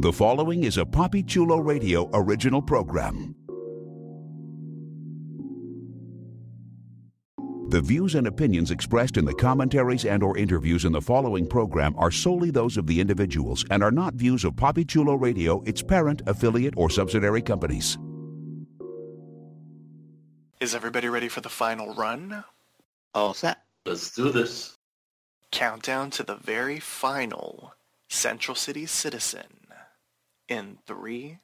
The following is a Papi Chulo Radio original program. The views and opinions expressed in the commentaries and or interviews in the following program are solely those of the individuals and are not views of Papi Chulo Radio, its parent, affiliate, or subsidiary companies. Is everybody ready for the final run? All set. Let's do this. Countdown to the very final Central City Citizen in three,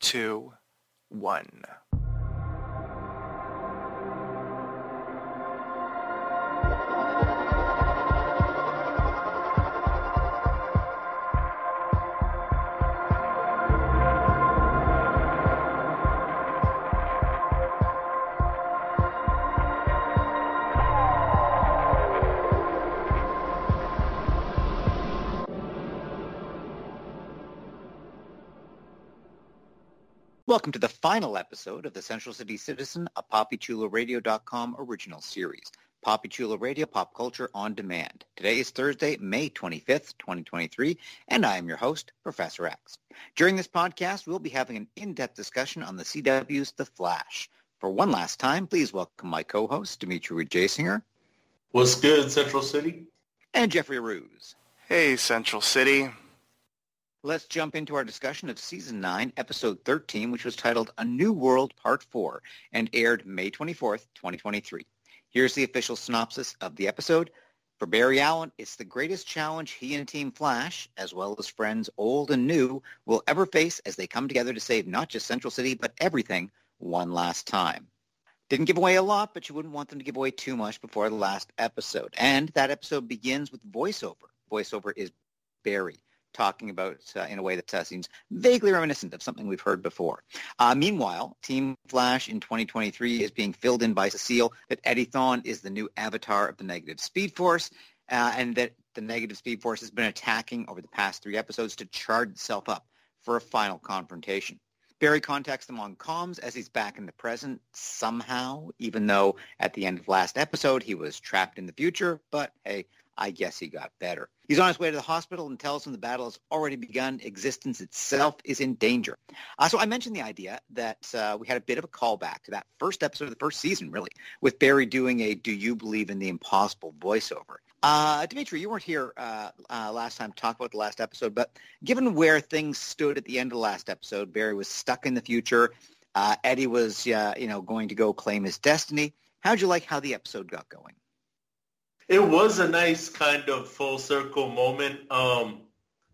two, one. Welcome to the final episode of the Central City Citizen, a PapiChuloRadio.com original series. Papi Chulo Radio, pop culture on demand. Today is Thursday, May 25th, 2023, and I am your host, Professor Echs. During this podcast, we'll be having an in-depth discussion on the CW's The Flash. For one last time, please welcome my co-host, Dimitri Wejaysingher. What's good, Central City? And Jeffrey Arauz. Hey, Central City. Let's jump into our discussion of Season 9, Episode 13, which was titled A New World Part 4 and aired May 24th, 2023. Here's the official synopsis of the episode. For Barry Allen, it's the greatest challenge he and Team Flash, as well as friends old and new, will ever face as they come together to save not just Central City, but everything one last time. Didn't give away a lot, but you wouldn't want them to give away too much before the last episode. And that episode begins with voiceover. Voiceover is Barry talking about uh, in a way that uh, seems vaguely reminiscent of something we've heard before. Uh, meanwhile, Team Flash in 2023 is being filled in by Cecile that Eddie Thawne is the new avatar of the Negative Speed Force, uh, and that the Negative Speed Force has been attacking over the past three episodes to charge itself up for a final confrontation. Barry contacts them on comms as he's back in the present somehow, even though at the end of last episode he was trapped in the future. But hey, I guess he got better. He's on his way to the hospital and tells him the battle has already begun. Existence itself is in danger. Uh, so I mentioned the idea that uh, we had a bit of a callback to that first episode of the first season, really, with Barry doing a "Do you believe in the impossible?" voiceover. Uh, Dimitri, you weren't here uh, uh, last time to talk about the last episode, but given where things stood at the end of the last episode, Barry was stuck in the future. Uh, Eddie was, you know, going to go claim his destiny. How'd you like how the episode got going? It was a nice kind of full circle moment. Um,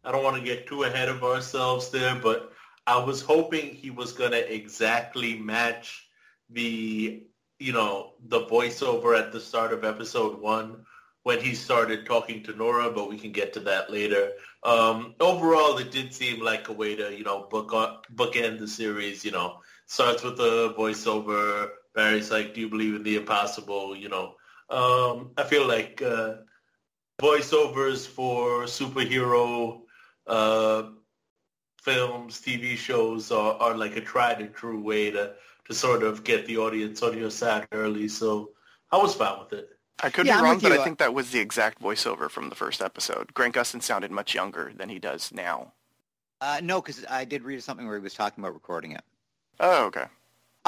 I don't want to get too ahead of ourselves there, but I was hoping he was going to exactly match the, you know, the voiceover at the start of episode one when he started talking to Nora, but we can get to that later. Um, overall, it did seem like a way to, you know, book bookend the series. You know, starts with the voiceover. Barry's like, "Do you believe in the impossible?" You know, um, I feel like uh, voiceovers for superhero uh, films, TV shows are, are like a tried and true way to, to sort of get the audience on your side early. So I was fine with it. I could yeah, be wrong, but you. I think that was the exact voiceover from the first episode. Grant Gustin sounded much younger than he does now. Uh, no, because I did read something where he was talking about recording it. Oh, okay.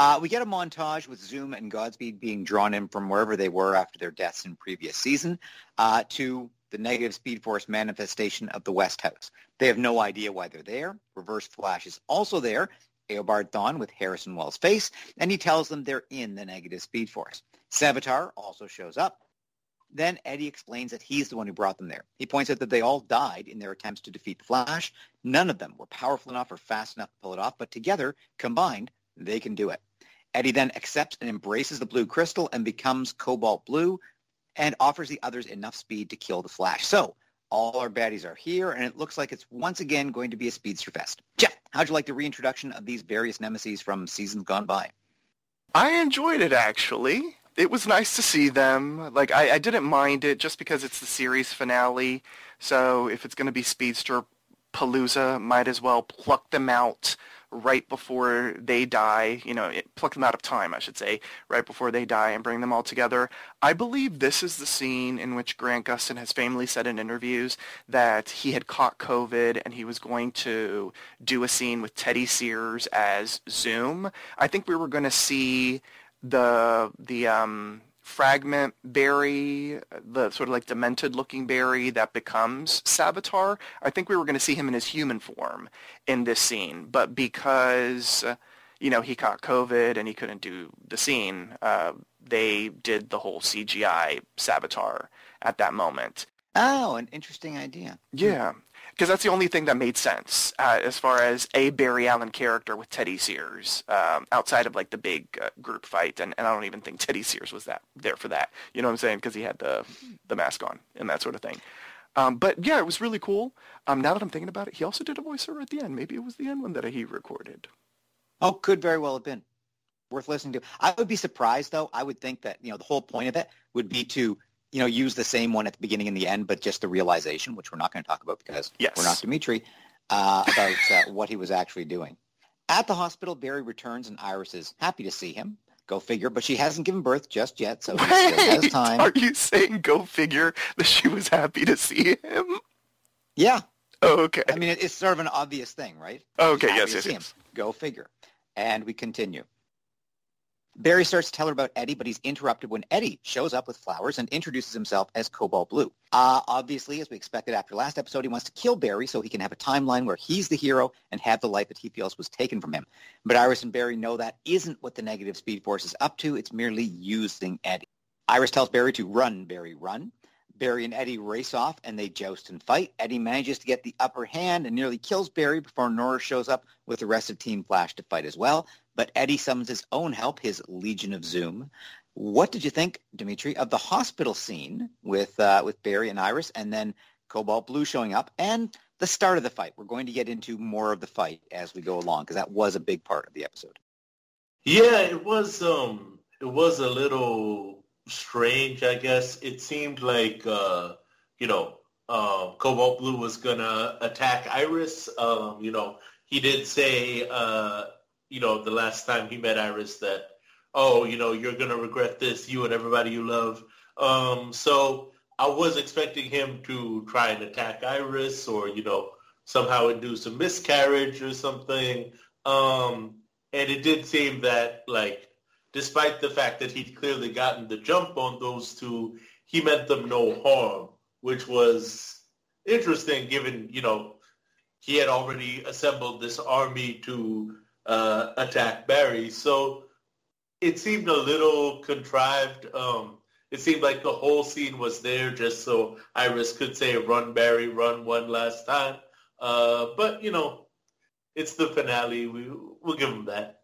Uh, we get a montage with Zoom and Godspeed being drawn in from wherever they were after their deaths in previous season uh, to the negative Speed Force manifestation of the West House. They have no idea why they're there. Reverse Flash is also there, Eobard Thawne with Harrison Wells' face, and he tells them they're in the negative Speed Force. Savitar also shows up. Then Eddie explains that he's the one who brought them there. He points out that they all died in their attempts to defeat the Flash. None of them were powerful enough or fast enough to pull it off, but together, combined, they can do it. Eddie then accepts and embraces the blue crystal and becomes cobalt blue and offers the others enough speed to kill the Flash. So all our baddies are here, and it looks like it's once again going to be a speedster fest. Jeff, how'd you like the reintroduction of these various nemesis from seasons gone by? I enjoyed it, actually. It was nice to see them. Like, I, I didn't mind it just because it's the series finale. So if it's going to be speedster palooza, might as well pluck them out right before they die, you know, pluck them out of time, I should say, right before they die and bring them all together. I believe this is the scene in which Grant Gustin has famously said in interviews that he had caught COVID and he was going to do a scene with Teddy Sears as Zoom. I think we were going to see the the um fragment Barry, the sort of like demented looking Barry that becomes Savitar. I think we were going to see him in his human form in this scene, but because you know he caught COVID and he couldn't do the scene, uh, they did the whole CGI Savitar at that moment. Oh, an interesting idea. Yeah because that's the only thing that made sense uh, as far as a Barry Allen character with Teddy Sears um, outside of like the big uh, group fight, and, and I don't even think Teddy Sears was that there for that. You know what I'm saying? Because he had the the mask on and that sort of thing. Um, but yeah, it was really cool. Um, now that I'm thinking about it, he also did a voiceover at the end. Maybe it was the end one that he recorded. Oh, could very well have been worth listening to. I would be surprised though. I would think that you know the whole point of it would be to you know, use the same one at the beginning and the end, but just the realization, which we're not going to talk about because yes. we're not Dimitri, uh, about uh, what he was actually doing. At the hospital, Barry returns and Iris is happy to see him. Go figure, but she hasn't given birth just yet, so he still has time. Are you saying go figure that she was happy to see him? Yeah. Oh, okay. I mean, it's sort of an obvious thing, right? okay, yes, yes, yes. Go figure. And we continue. Barry starts to tell her about Eddie, but he's interrupted when Eddie shows up with flowers and introduces himself as Cobalt Blue. Uh, obviously, as we expected after last episode, he wants to kill Barry so he can have a timeline where he's the hero and have the life that he feels was taken from him. But Iris and Barry know that isn't what the negative Speed Force is up to. It's merely using Eddie. Iris tells Barry to run, Barry, run. Barry and Eddie race off and they joust and fight. Eddie manages to get the upper hand and nearly kills Barry before Nora shows up with the rest of Team Flash to fight as well. But Eddie summons his own help, his Legion of Zoom. What did you think, Dimitri, of the hospital scene with uh, with Barry and Iris, and then Cobalt Blue showing up, and the start of the fight? We're going to get into more of the fight as we go along because that was a big part of the episode. Yeah, it was. Um, it was a little strange, I guess. It seemed like, uh, you know, uh, Cobalt Blue was going to attack Iris. Um, you know, he did say, uh, you know, the last time he met Iris that, oh, you know, you're going to regret this, you and everybody you love. Um, so I was expecting him to try and attack Iris or, you know, somehow induce a miscarriage or something. Um, and it did seem that, like, despite the fact that he'd clearly gotten the jump on those two, he meant them no harm, which was interesting given, you know, he had already assembled this army to uh, attack Barry. So it seemed a little contrived. Um, it seemed like the whole scene was there just so Iris could say, run, Barry, run one last time. Uh, but, you know, it's the finale. We, we'll give him that.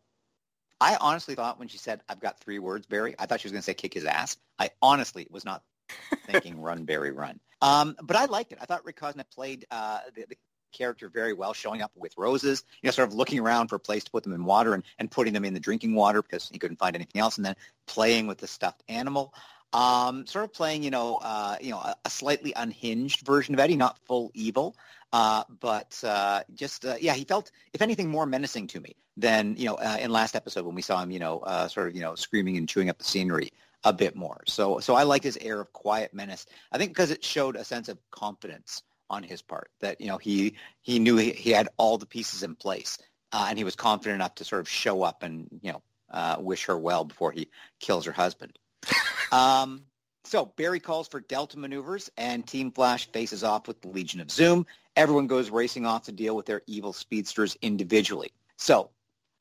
I honestly thought when she said, I've got three words, Barry, I thought she was going to say kick his ass. I honestly was not thinking run, Barry, run. Um, but I liked it. I thought Rick Cosnett played uh, the, the, character very well, showing up with roses, you know, sort of looking around for a place to put them in water and, and putting them in the drinking water because he couldn't find anything else, and then playing with the stuffed animal. Um, sort of playing, you know, uh, you know, a, a, slightly unhinged version of Eddie, not full evil, uh, but uh, just uh, yeah, he felt, if anything, more menacing to me than you know uh, in last episode when we saw him, you know, uh, sort of you know screaming and chewing up the scenery a bit more. So so I like his air of quiet menace. I think because it showed a sense of confidence on his part that you know he he knew he, he had all the pieces in place uh, and he was confident enough to sort of show up and you know uh, wish her well before he kills her husband. um, so Barry calls for Delta maneuvers and Team Flash faces off with the Legion of Zoom. Everyone goes racing off to deal with their evil speedsters individually. So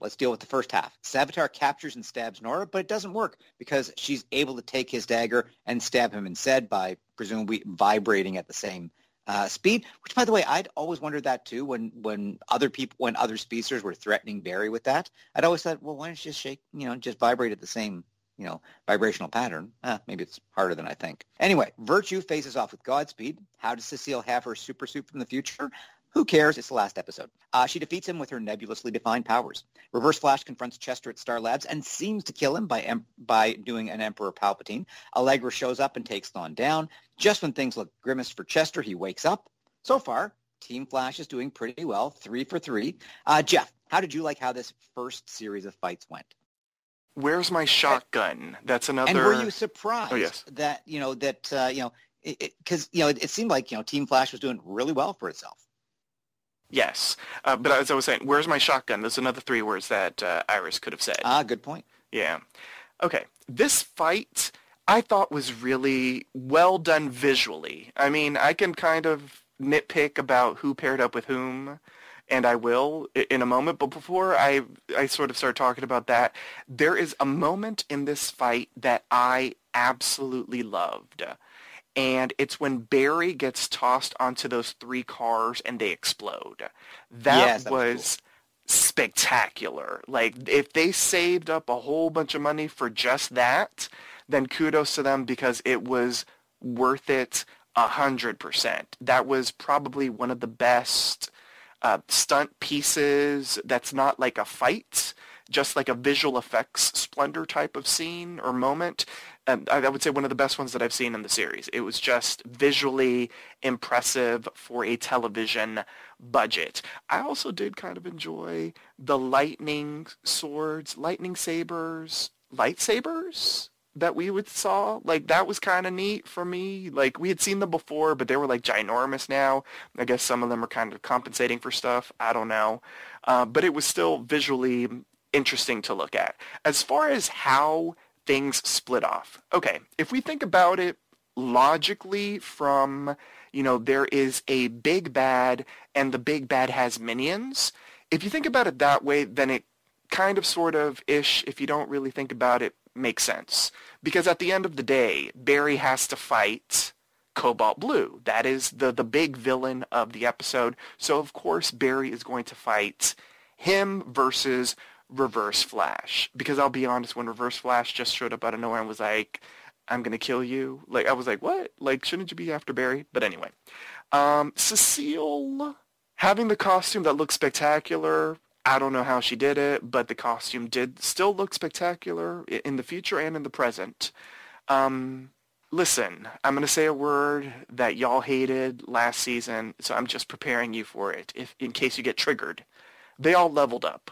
Let's deal with the first half. Savitar captures and stabs Nora, but it doesn't work because she's able to take his dagger and stab him instead by presumably vibrating at the same uh, speed. Which, by the way, I'd always wondered that too when when other people when other speedsters were threatening Barry with that. I'd always thought, well, why don't you just shake, you know, just vibrate at the same you know, vibrational pattern. Eh, maybe it's harder than I think. Anyway, Virtue faces off with Godspeed. How does Cecile have her super suit from the future? Who cares? It's the last episode. Uh, she defeats him with her nebulously defined powers. Reverse Flash confronts Chester at Star Labs and seems to kill him by em- by doing an Emperor Palpatine. Allegra shows up and takes Thawne down. Just when things look grimmest for Chester, he wakes up. So far, Team Flash is doing pretty well, three for three. Uh, Jeff, how did you like how this first series of fights went? Where's my shotgun? That's another. And were you surprised oh, yes. that you know that uh, you know because you know it, it, seemed like you know Team Flash was doing really well for itself. Yes, uh, but as I was saying, where's my shotgun? There's another three words that uh, Iris could have said. Ah, good point. Yeah. Okay. This fight I thought was really well done visually. I mean, I can kind of nitpick about who paired up with whom, and I will in a moment. But before I, I sort of start talking about that, there is a moment in this fight that I absolutely loved. And it's when Barry gets tossed onto those three cars and they explode. That, yes, that was, was cool. spectacular. Like if they saved up a whole bunch of money for just that, then kudos to them because it was worth it a hundred percent. That was probably one of the best uh, stunt pieces that's not like a fight, just like a visual effects splendor type of scene or moment. And I, I would say one of the best ones that I've seen in the series. It was just visually impressive for a television budget. I also did kind of enjoy the lightning swords, lightning sabers, lightsabers that we would saw. Like that was kind of neat for me. Like we had seen them before but they were like ginormous now. I guess some of them are kind of compensating for stuff. I don't know. Uh, but it was still visually interesting to look at. As far as how things split off okay if we think about it logically from you know there is a big bad and the big bad has minions if you think about it that way then it kind of sort of ish if you don't really think about it makes sense. Because at the end of the day, Barry has to fight Cobalt Blue. That is the, the big villain of the episode. So of course Barry is going to fight him versus Reverse Flash. Because I'll be honest, when Reverse Flash just showed up out of nowhere and was like, I'm going to kill you, like I was like, what? Like, shouldn't you be after Barry? But anyway. Um, Cecile having the costume that looks spectacular I don't know how she did it, but the costume did still look spectacular in the future and in the present. Um, listen, I'm going to say a word that y'all hated last season, so I'm just preparing you for it if in case you get triggered. They all leveled up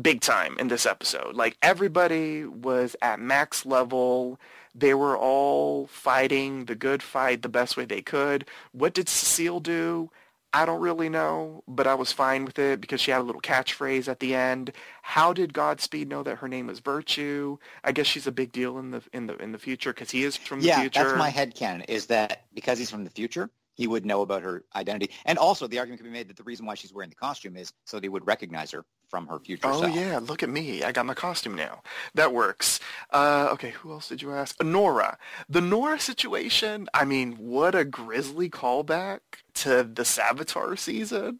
big time in this episode. Like everybody was at max level. They were all fighting the good fight the best way they could. What did Cecile do? I don't really know, but I was fine with it because she had a little catchphrase at the end. How did Godspeed know that her name was Virtue? I guess she's a big deal in the in the in the future because he is from the yeah, future. Yeah, that's my head canon. Is that because he's from the future, he would know about her identity. And also, the argument could be made that the reason why she's wearing the costume is so they would recognize her from her future oh, self. yeah, look at me. I got my costume now. That works. Uh, okay, who else did you ask? Nora. The Nora situation, I mean, what a grisly callback to the Savitar season.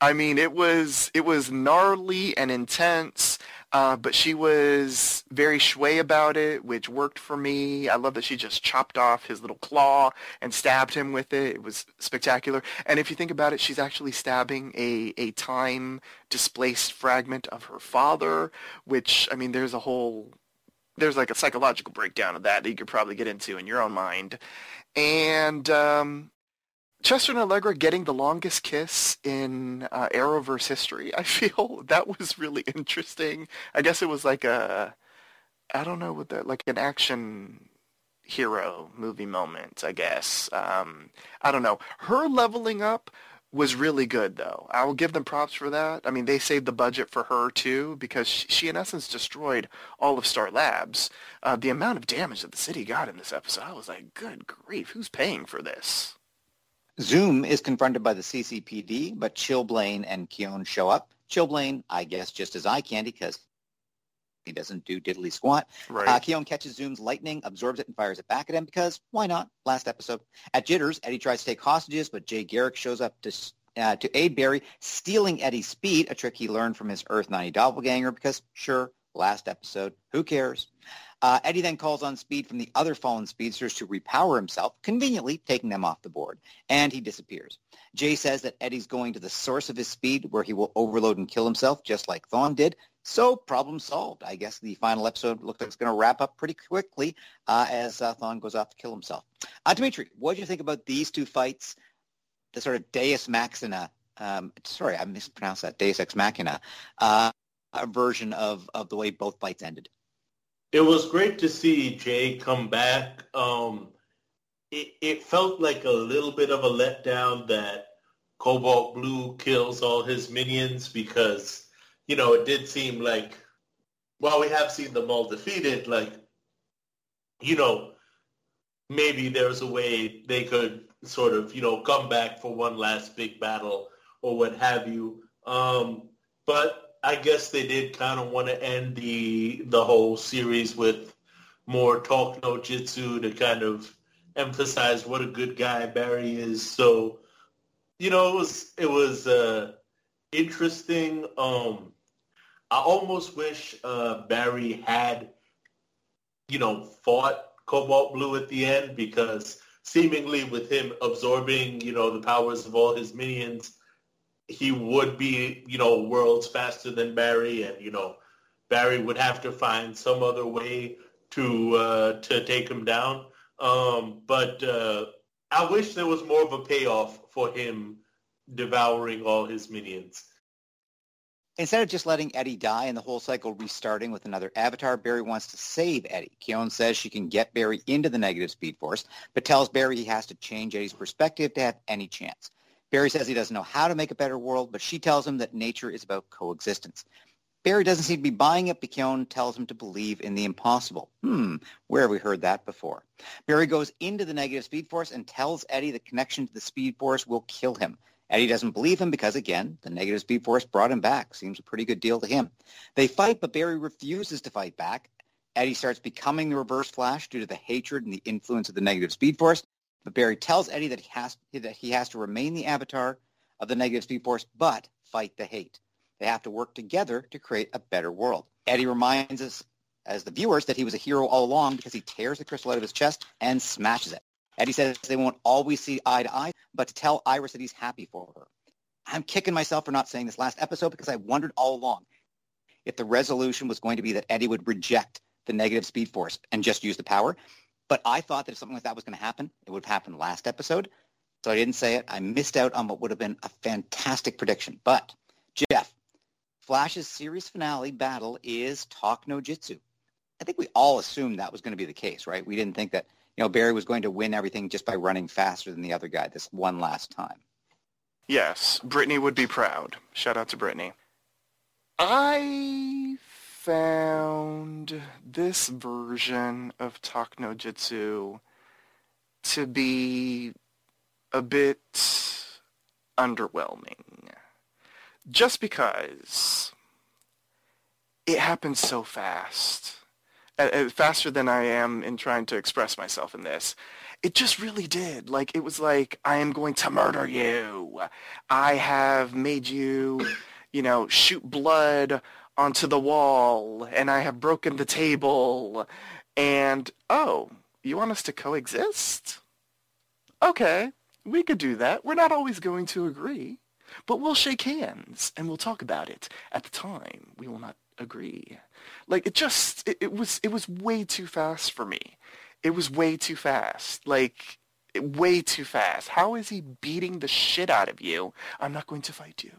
I mean, it was it was gnarly and intense. Uh, but she was very shui about it, which worked for me. I love that she just chopped off his little claw and stabbed him with it. It was spectacular. And if you think about it, she's actually stabbing a, a time displaced fragment of her father, which, I mean, there's a whole, there's like a psychological breakdown of that that you could probably get into in your own mind. And um, Chester and Allegra getting the longest kiss in uh, Arrowverse history. I feel that was really interesting. I guess it was like a, I don't know what that like an action hero movie moment. I guess um, I don't know. Her leveling up was really good though. I will give them props for that. I mean, they saved the budget for her too because she, she in essence destroyed all of Star Labs. Uh, the amount of damage that the city got in this episode, I was like, good grief, who's paying for this? Zoom is confronted by the CCPD, but Chillblaine and Khione show up. Chillblaine, I guess, just as eye candy because he doesn't do diddly squat. Right. Uh, catches Zoom's lightning, absorbs it, and fires it back at him because why not? Last episode. At Jitters, Eddie tries to take hostages, but Jay Garrick shows up to uh, to aid Barry, stealing Eddie's speed, a trick he learned from his Earth 90 doppelganger because, sure, last episode, who cares? Uh, Eddie then calls on Speed from the other fallen speedsters to repower himself, conveniently taking them off the board, and he disappears. Jay says that Eddie's going to the source of his speed where he will overload and kill himself just like Thawne did. So problem solved. I guess the final episode looks like it's going to wrap up pretty quickly uh, as uh, Thawne goes off to kill himself. Uh, Dimitri, what do you think about these two fights? the sort of Deus Machina. Um, sorry, I mispronounced that. Deus Ex Machina uh, version of of the way both fights ended. It was great to see Jay come back. Um, it, it felt like a little bit of a letdown that Cobalt Blue kills all his minions because, you know, it did seem like, while we have seen them all defeated, like, you know, maybe there's a way they could sort of, you know, come back for one last big battle or what have you. Um, but I guess they did kind of want to end the the whole series with more talk no jitsu to kind of emphasize what a good guy Barry is. So, you know, it was it was uh, interesting. Um, I almost wish uh, Barry had, you know, fought Cobalt Blue at the end because seemingly with him absorbing, you know, the powers of all his minions, he would be, you know, worlds faster than Barry, and you know, Barry would have to find some other way to uh, to take him down. Um, but uh, I wish there was more of a payoff for him devouring all his minions. Instead of just letting Eddie die and the whole cycle restarting with another avatar, Barry wants to save Eddie. Khione says she can get Barry into the negative speed force, but tells Barry he has to change Eddie's perspective to have any chance. Barry says he doesn't know how to make a better world, but she tells him that nature is about coexistence. Barry doesn't seem to be buying it, but Khione tells him to believe in the impossible. Hmm, where have we heard that before? Barry goes into the negative speed force and tells Eddie the connection to the speed force will kill him. Eddie doesn't believe him because, again, the negative speed force brought him back. Seems a pretty good deal to him. They fight, but Barry refuses to fight back. Eddie starts becoming the reverse flash due to the hatred and the influence of the negative speed force. But Barry tells Eddie that he has that he has to remain the avatar of the negative speed force, but fight the hate. They have to work together to create a better world. Eddie reminds us as the viewers that he was a hero all along because he tears the crystal out of his chest and smashes it. Eddie says they won't always see eye to eye, but to tell Iris that he's happy for her. I'm kicking myself for not saying this last episode because I wondered all along if the resolution was going to be that Eddie would reject the negative speed force and just use the power. But I thought that if something like that was going to happen, it would have happened last episode. So I didn't say it. I missed out on what would have been a fantastic prediction. But Jeff, Flash's series finale battle is Talk No Jitsu. I think we all assumed that was going to be the case, right? We didn't think that, you know, Barry was going to win everything just by running faster than the other guy this one last time. Yes, Brittany would be proud. Shout out to Brittany. I found this version of Talk No Jitsu to be a bit underwhelming. Just because it happened so fast. Faster than I am in trying to express myself in this. It just really did. Like, it was like, I am going to murder you. I have made you, you know, shoot blood onto the wall and I have broken the table and oh, you want us to coexist? Okay, we could do that. We're not always going to agree, but we'll shake hands and we'll talk about it. At the time, we will not agree. Like it just it, it was it was way too fast for me. It was way too fast. Like way too fast. How is he beating the shit out of you? I'm not going to fight you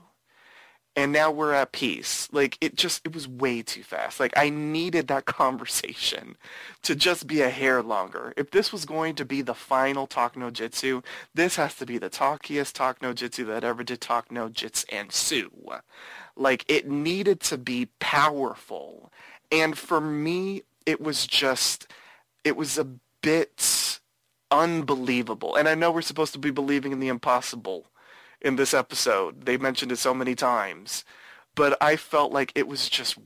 and now we're at peace. Like it just it was way too fast. Like I needed that conversation to just be a hair longer. If this was going to be the final Talk No Jitsu, this has to be the talkiest Talk No Jitsu that ever did Talk No Jits and Sue. Like it needed to be powerful. And for me, it was just it was a bit unbelievable. And I know we're supposed to be believing in the impossible in this episode. They mentioned it so many times. But I felt like it was just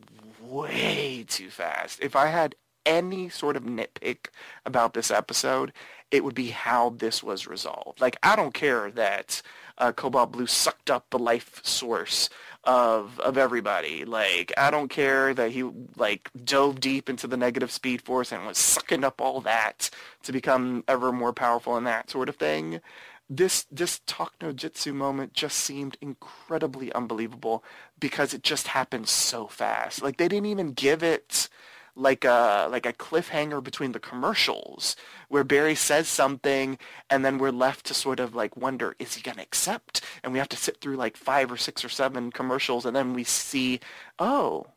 way too fast. If I had any sort of nitpick about this episode, it would be how this was resolved. Like, I don't care that uh, Cobalt Blue sucked up the life source of of everybody. Like, I don't care that he like dove deep into the negative speed force and was sucking up all that to become ever more powerful and that sort of thing this this talk no jitsu moment just seemed incredibly unbelievable because it just happened so fast. Like they didn't even give it like a like a cliffhanger between the commercials where Barry says something and then we're left to sort of like wonder is he going to accept and we have to sit through like five or six or seven commercials and then we see oh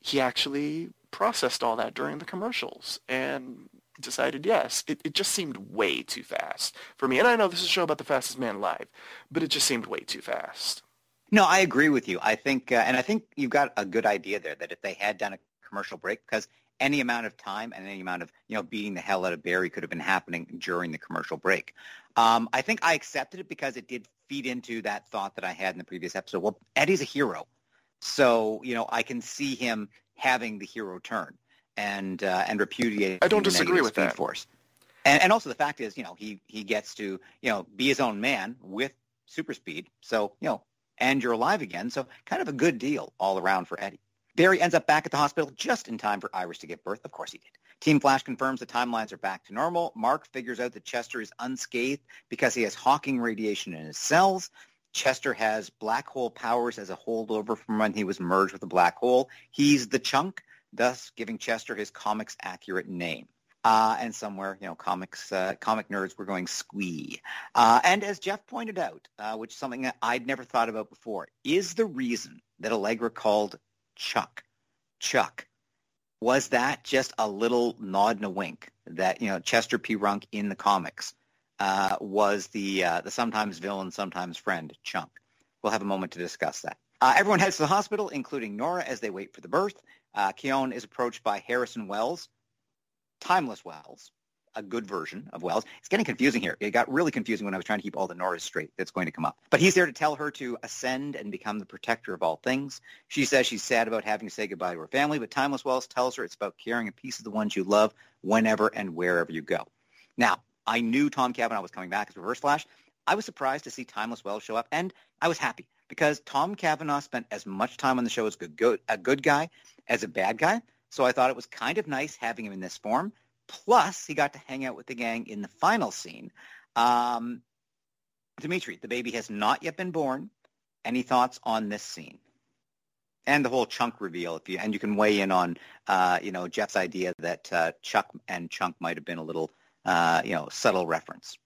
he actually processed all that during the commercials and decided yes. It, it just seemed way too fast for me. And I know this is a show about the fastest man alive, but it just seemed way too fast. No, I agree with you. I think, uh, and I think you've got a good idea there that if they had done a commercial break, because any amount of time and any amount of, you know, beating the hell out of Barry could have been happening during the commercial break. Um, I think I accepted it because it did feed into that thought that I had in the previous episode. Well, Eddie's a hero. So, you know, I can see him having the hero turn and uh, and repudiate. I don't disagree with that. Force. And, and also the fact is, you know, he he gets to you know be his own man with super speed. So you know, and you're alive again. So kind of a good deal all around for Eddie. Barry ends up back at the hospital just in time for Iris to give birth. Of course he did. Team Flash confirms the timelines are back to normal. Mark figures out that Chester is unscathed because he has Hawking radiation in his cells. Chester has black hole powers as a holdover from when he was merged with a black hole. He's the chunk thus giving Chester his comics accurate name. Uh, and somewhere, you know, comics, uh, comic nerds were going squee. Uh, and as Jeff pointed out, uh, which is something I'd never thought about before, is the reason that Allegra called Chuck, Chuck, was that just a little nod and a wink that, you know, Chester P. Runk in the comics uh, was the, uh, the sometimes villain, sometimes friend, Chunk. We'll have a moment to discuss that. Everyone heads to the hospital, including Nora, as they wait for the birth. Uh, Khione is approached by Harrison Wells, timeless Wells, a good version of Wells. It's getting confusing here. It got really confusing when I was trying to keep all the Noras straight that's going to come up. But he's there to tell her to ascend and become the protector of all things. She says she's sad about having to say goodbye to her family, but Timeless Wells tells her it's about carrying a piece of the ones you love whenever and wherever you go. Now, I knew Tom Cavanagh was coming back as Reverse Flash. I was surprised to see Timeless Wells show up, and I was happy because Tom Cavanagh spent as much time on the show as good, good, a good guy as a bad guy. So I thought it was kind of nice having him in this form. Plus, he got to hang out with the gang in the final scene. Um, Dimitri, the baby has not yet been born. Any thoughts on this scene? And the whole chunk reveal, if you and you can weigh in on, uh, you know, Jeff's idea that uh, Chuck and Chunk might have been a little, uh, you know, subtle reference.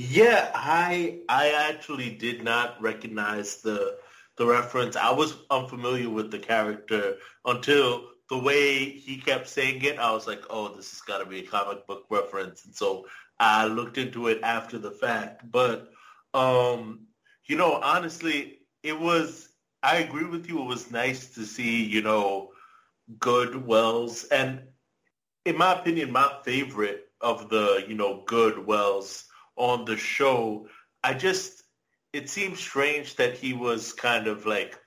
Yeah, I I actually did not recognize the the reference. I was unfamiliar with the character until the way he kept saying it. I was like, oh, this has got to be a comic book reference, and so I looked into it after the fact. But um, you know, honestly, it was. I agree with you. It was nice to see, you know, good Wells, and in my opinion, my favorite of the, you know, good Wells on the show, I just it seems strange that he was kind of like,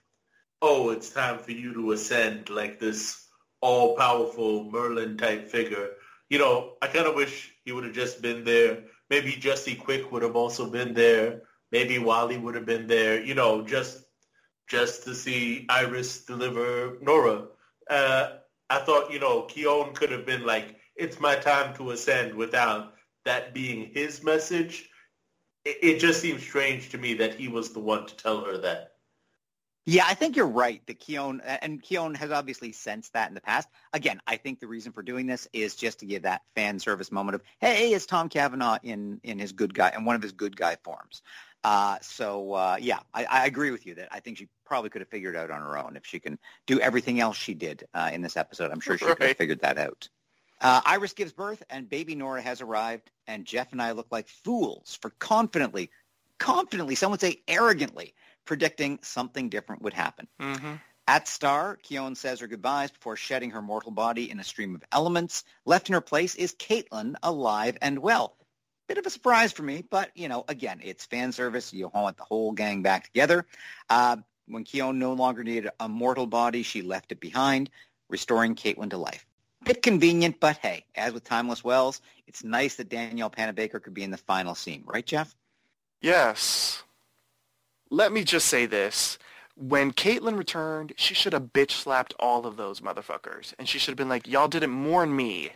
oh, it's time for you to ascend like this all-powerful Merlin type figure. You know, I kind of wish he would have just been there. Maybe Jesse Quick would have also been there. Maybe Wally would have been there. You know, just just to see Iris deliver Nora. Uh, I thought, you know, Khione could have been like, it's my time to ascend without that being his message, it, it just seems strange to me that he was the one to tell her that. Yeah, I think you're right. That Khione and Khione has obviously sensed that in the past. Again, I think the reason for doing this is just to give that fan service moment of, hey, it's Tom Cavanagh in in his good guy in one of his good guy forms. Uh, so uh, yeah, I, I, agree with you that I think she probably could have figured out on her own if she can do everything else she did uh, in this episode. I'm sure she right. could have figured that out. Uh, Iris gives birth, and baby Nora has arrived, and Jeff and I look like fools for confidently, confidently, some would say arrogantly, predicting something different would happen. Mm-hmm. At Star, Khione says her goodbyes before shedding her mortal body in a stream of elements. Left in her place is Caitlin, alive and well. Bit of a surprise for me, but, you know, again, it's fan service. You want the whole gang back together. Uh, when Khione no longer needed a mortal body, she left it behind, restoring Caitlin to life. Bit convenient, but hey, as with Timeless Wells, it's nice that Danielle Panabaker could be in the final scene, right, Jeff? Yes. Let me just say this. When Caitlin returned, she should have bitch slapped all of those motherfuckers. And she should have been like, y'all didn't mourn me.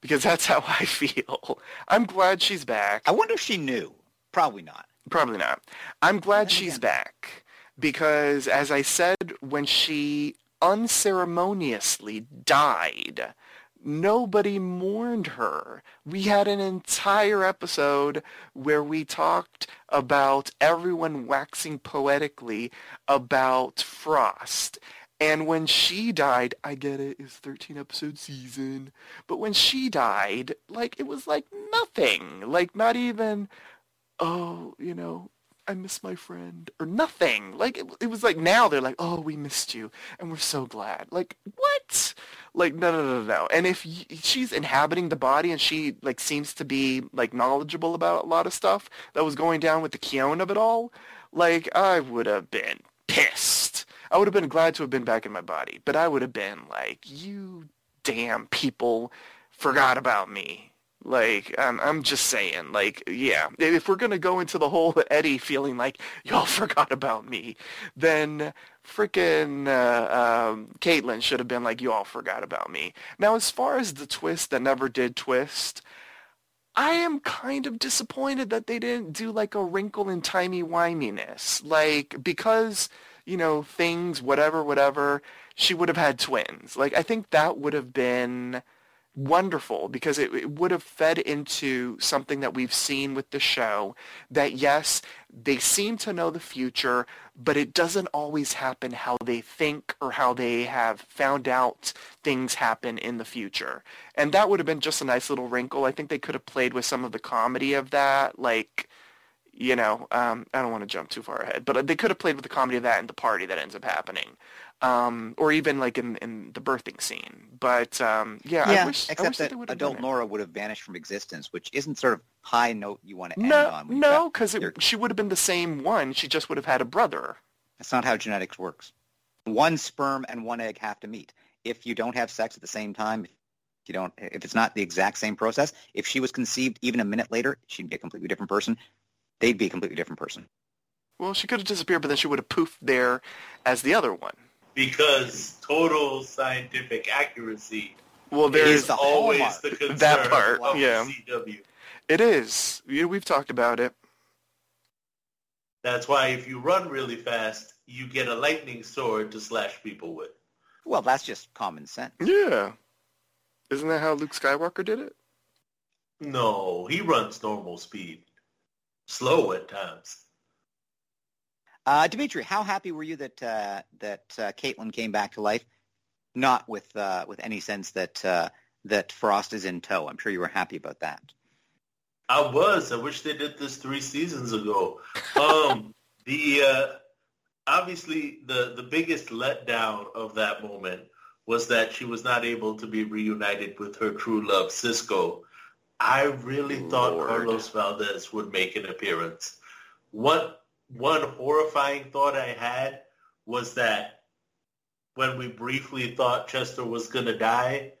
Because that's how I feel. I'm glad she's back. I wonder if she knew. Probably not. Probably not. I'm glad she's back. Because as I said when she unceremoniously died nobody mourned her. We had an entire episode where we talked about everyone waxing poetically about Frost. And when she died, I get it, it's 13 episode season. But when she died, like, it was like nothing. Like, not even, oh, you know, I miss my friend or nothing. Like it, it, was like now they're like, oh, we missed you and we're so glad. Like what? Like no, no, no, no. And if y- she's inhabiting the body and she like seems to be like knowledgeable about a lot of stuff that was going down with the Khione of it all, like I would have been pissed. I would have been glad to have been back in my body, but I would have been like, you damn people forgot about me like, I'm, I'm just saying, like, yeah, if we're going to go into the whole Eddie feeling like, y'all forgot about me, then freaking uh, um, Caitlin should have been like, you all forgot about me. Now, as far as the twist that never did twist, I am kind of disappointed that they didn't do like a wrinkle in timey-wiminess. Like, because, you know, things, whatever, whatever, she would have had twins. Like, I think that would have been wonderful because it, it, would have fed into something that we've seen with the show that yes they seem to know the future but it doesn't always happen how they think or how they have found out things happen in the future. And that would have been just a nice little wrinkle. I think they could have played with some of the comedy of that like you know um, i don't want to jump too far ahead but they could have played with the comedy of that and the party that ends up happening um, or even like in, in the birthing scene. But um, yeah, yeah, I wish, except I wish that, that adult Nora would have vanished from existence, which isn't sort of high note you want to end no, on. No, because she would have been the same one. She just would have had a brother. That's not how genetics works. One sperm and one egg have to meet. If you don't have sex at the same time, if you don't, if it's not the exact same process, if she was conceived even a minute later, she'd be a completely different person. They'd be a completely different person. Well, she could have disappeared, but then she would have poofed there as the other one because total scientific accuracy well, there is, the always hallmark. the concern that part. Of yeah, CW. it is. We've talked about it. That's why if you run really fast, you get a lightning sword to slash people with. Well, that's just common sense. Yeah. Isn't that how Luke Skywalker did it? No, he runs normal speed. Slow at times. Uh, Dimitri, how happy were you that uh, that uh, Caitlin came back to life? Not with uh, with any sense that uh, that Frost is in tow. I'm sure you were happy about that. I was. I wish they did this three seasons ago. Um, the uh, obviously the the biggest letdown of that moment was that she was not able to be reunited with her true love, Cisco. I really Lord. thought Carlos Valdes would make an appearance. What one horrifying thought I had was that when we briefly thought Chester was going to die,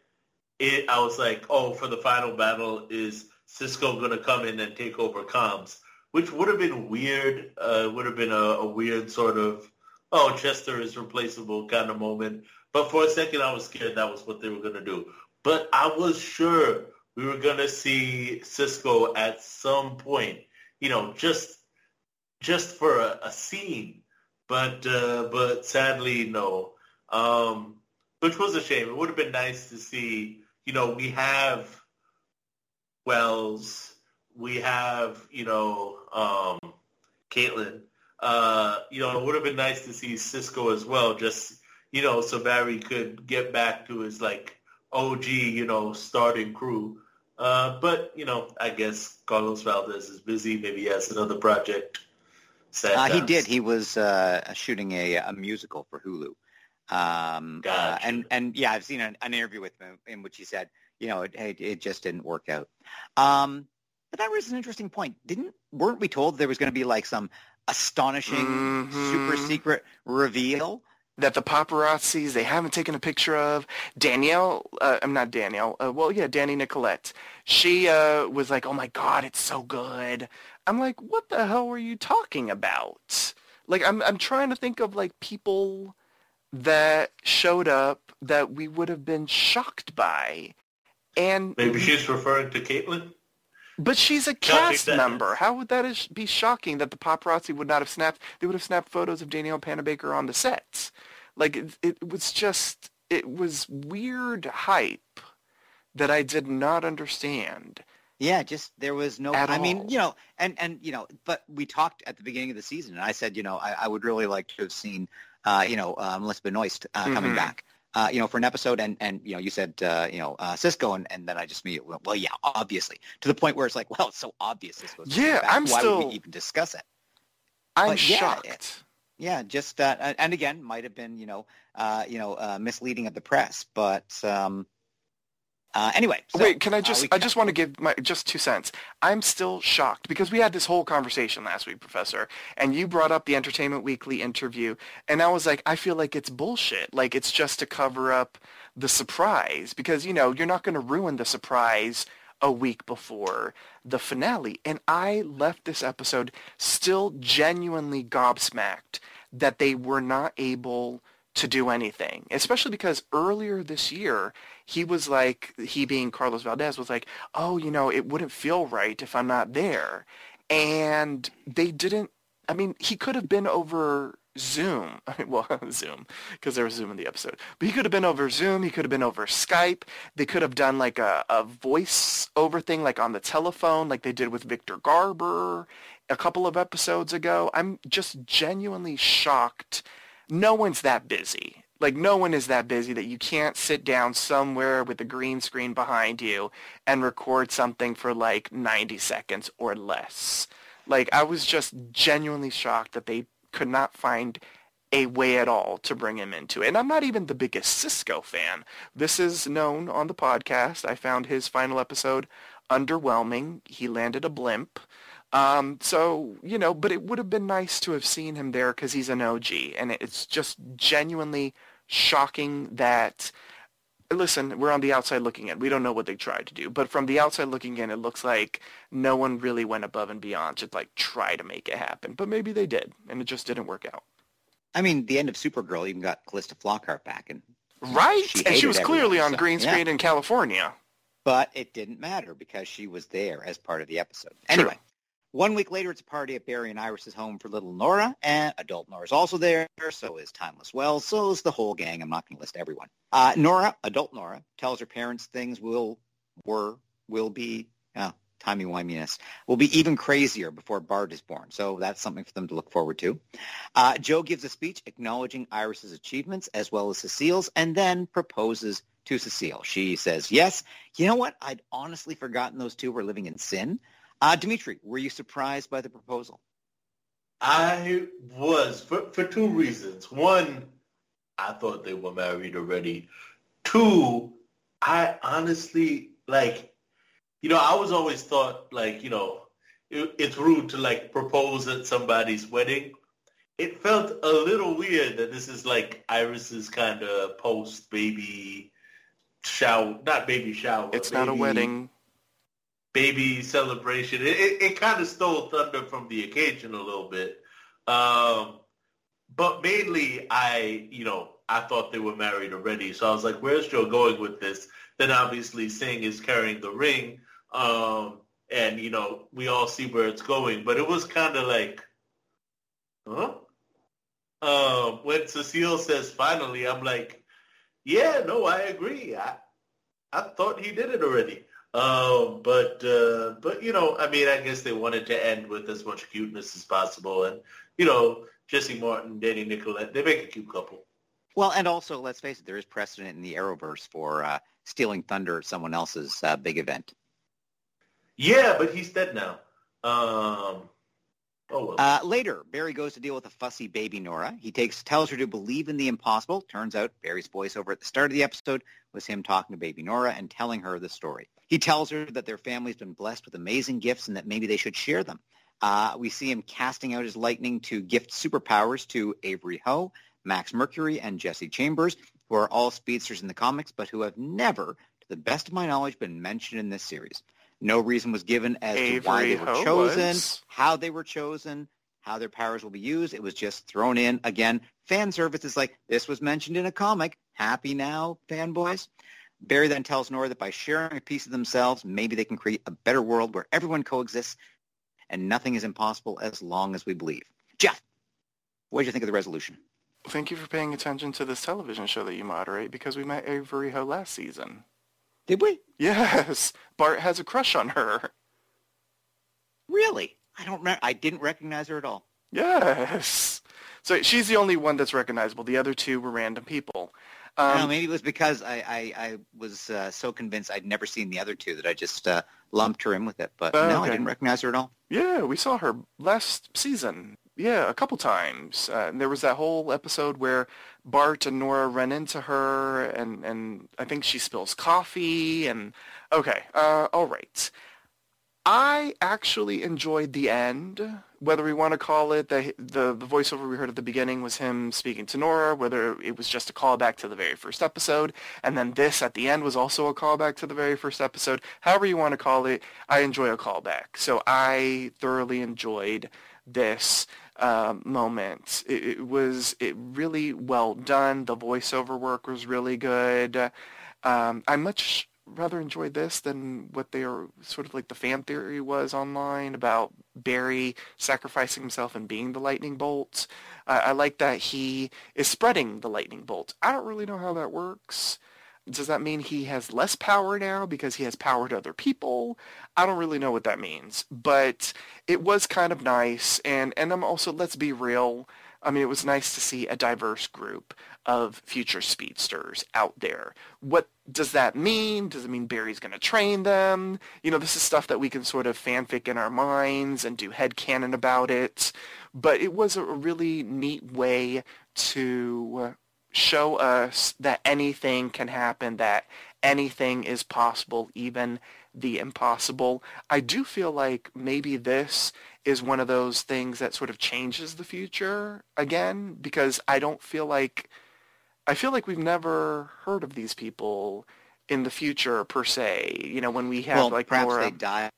it, I was like, oh, for the final battle, is Cisco going to come in and take over comms? Which would have been weird. Uh, would have been a, a weird sort of, oh, Chester is replaceable kind of moment. But for a second, I was scared that was what they were going to do. But I was sure we were going to see Cisco at some point, you know, just just for a, a scene, but uh, but sadly no. Um, which was a shame. It would have been nice to see. You know, we have Wells, we have you know um, Caitlin. Uh, you know, it would have been nice to see Cisco as well. Just you know, so Barry could get back to his like OG, you know, starting crew. Uh, but you know, I guess Carlos Valdes is busy. Maybe he has another project uh, he did. He was uh, shooting a, a musical for Hulu. Um, uh, gotcha. uh, and and yeah, I've seen an, an, interview with him in which he said, you know, it, it, it just didn't work out. Um, but that was an interesting point. Didn't weren't we told there was going to be like some astonishing mm-hmm. super secret reveal? that the paparazzis they haven't taken a picture of Danielle. Uh, I'm not Danielle. Uh, well, yeah, Danny Nicolet. She uh, was like, "Oh my God, it's so good." I'm like, "What the hell were you talking about?" Like, I'm I'm trying to think of like people that showed up that we would have been shocked by, and maybe she's referring to Caitlin. But she's a cast member. How would that be shocking that the paparazzi would not have snapped? They would have snapped photos of Danielle Panabaker on the sets. Like it, it was just, it was weird hype. that I did not understand. Yeah, just there was no. At I mean, you know, and and you know, but we talked at the beginning of the season, and I said, you know, I, I would really like to have seen, uh, you know, uh, Melissa Benoist uh, coming Mhm. back, uh, you know, for an episode, and and you know, you said, uh, you know, uh, Cisco, and and then I just went, well, yeah, obviously, to the point where it's like, well, it's so obvious Cisco's coming Yeah, back. I'm Why would still- we even discuss it? I'm But yeah, shocked. Yeah, just uh, and- and again, might have been, you know, uh, you know, uh, misleading of the press, but um, uh, anyway. so, Wait, can I uh, just? we I just want to give my just two cents. I'm still shocked because we had this whole conversation last week, Professor, and you brought up the Entertainment Weekly interview, and I was like, I feel like it's bullshit. Like it's just to cover up the surprise because you know you're not going to ruin the surprise a week before the finale. And I left this episode still genuinely gobsmacked that they were not able to do anything, especially because earlier this year, he was like, he being Carlos Valdez was like, oh, you know, it wouldn't feel right if I'm not there. And they didn't, I mean, he could have been over Zoom. I mean, well, Zoom, because there was Zoom in the episode. But he could have been over Zoom. He could have been over Skype. They could have done like a, a voice over thing, like on the telephone, like they did with Victor Garber a couple of episodes ago. I'm just genuinely shocked. No one's that busy. Like no one is that busy that you can't sit down somewhere with a green screen behind you and record something for like 90 seconds or less. Like I was just genuinely shocked that they could not find a way at all to bring him into it. And I'm not even the biggest Cisco fan. This is known on the podcast. I found his final episode underwhelming. He landed a blimp. Um, so, you know, but it would have been nice to have seen him there because he's an OG. And it's just genuinely shocking that, listen, we're on the outside looking in. We don't know what they tried to do. But from the outside looking in, it looks like no one really went above and beyond to, like, try to make it happen. But maybe they did, and it just didn't work out. I mean, the end of Supergirl even got Calista Flockhart back, and Right? She and she was clearly on so- green yeah. screen in California. but it didn't matter because she was there as part of the episode. Anyway, one week later, it's a party at Barry and Iris's home for little Nora, and adult Nora's also there. So is Timeless Wells. So is the whole gang. I'm not going to list everyone. Uh, Nora, adult Nora, tells her parents things will were will be uh, timey wiminess will be even crazier before Bart is born. So that's something for them to look forward to. Uh, Joe gives a speech acknowledging Iris's achievements as well as Cecile's, and then proposes to Cecile. She says, yes, you know what? I'd honestly forgotten those two were living in sin. Uh, Dimitri, were you surprised by the proposal? I was for for two reasons. One, I thought they were married already. Two, I honestly like, you know, I was always thought like, you know, it, it's rude to like propose at somebody's wedding. It felt a little weird that this is like Iris's kind of post baby shower, not baby shower. It's not a wedding. Baby celebration. It, it, it kind of stole thunder from the occasion a little bit. Um, but mainly, I, you know, I thought they were married already. So I was like, where's Joe going with this? Then obviously Singh is carrying the ring. Um, and, you know, we all see where it's going. But it was kind of like, huh? Um, when Cecile says finally, I'm like, yeah, no, I agree. I, I thought he did it already. Um, but uh, but you know, I mean, I guess they wanted to end with as much cuteness as possible, and you know, Jesse Martin, Danny Nicolet, they make a cute couple. Well, and also, let's face it, there is precedent in the Arrowverse for uh, stealing thunder at someone else's uh, big event. Yeah, but he's dead now. Um, oh well. Uh, later, Barry goes to deal with a fussy baby Nora. He takes tells her to believe in the impossible. Turns out Barry's voiceover at the start of the episode was him talking to baby Nora and telling her the story. He tells her that their family's been blessed with amazing gifts and that maybe they should share them. Uh, we see him casting out his lightning to gift superpowers to Avery Ho, Max Mercury, and Jesse Chambers, who are all speedsters in the comics, but who have never, to the best of my knowledge, been mentioned in this series. No reason was given as to why they were Ho chosen, was? how they were chosen, how their powers will be used. It was just thrown in. Again, fan service is like, this was mentioned in a comic. Happy now, fanboys? Barry then tells Nora that by sharing a piece of themselves, maybe they can create a better world where everyone coexists and nothing is impossible as long as we believe. Jeff, what did you think of the resolution? Thank you for paying attention to this television show that you moderate because we met Avery Ho last season. Did we? Yes, Bart has a crush on her. Really? I don't. Re- I didn't recognize her at all. Yes. So she's the only one that's recognizable. The other two were random people. Um, know, maybe it was because I, I, I was uh, so convinced I'd never seen the other two that I just uh, lumped her in with it. But no, I didn't recognize her at all. Yeah, we saw her last season. Yeah, a couple times. Uh, and there was that whole episode where Bart and Nora run into her, and, and I think she spills coffee. And okay, uh, all right. I actually enjoyed the end. Whether we want to call it the, the the voiceover we heard at the beginning was him speaking to Nora, whether it was just a callback to the very first episode, and then this at the end was also a callback to the very first episode. However you want to call it, I enjoy a callback. So I thoroughly enjoyed this uh, moment. It, it, was it really well done. The voiceover work was really good. Um, I much rather enjoyed this than what they are sort of like the fan theory was online about Barry sacrificing himself and being the lightning bolt. Uh, I like that he is spreading the lightning bolt. I don't really know how that works. Does that mean he has less power now because he has power to other people? I don't really know what that means, but it was kind of nice. And, and I'm also, let's be real, I mean, it was nice to see a diverse group of future speedsters out there. What does that mean? Does it mean Barry's going to train them? You know, this is stuff that we can sort of fanfic in our minds and do head canon about it. But it was a really neat way to show us that anything can happen, that anything is possible, even the impossible. I do feel like maybe this is one of those things that sort of changes the future again because I don't feel like I feel like we've never heard of these people in the future per se. You know, when we have well, like perhaps Nora... they die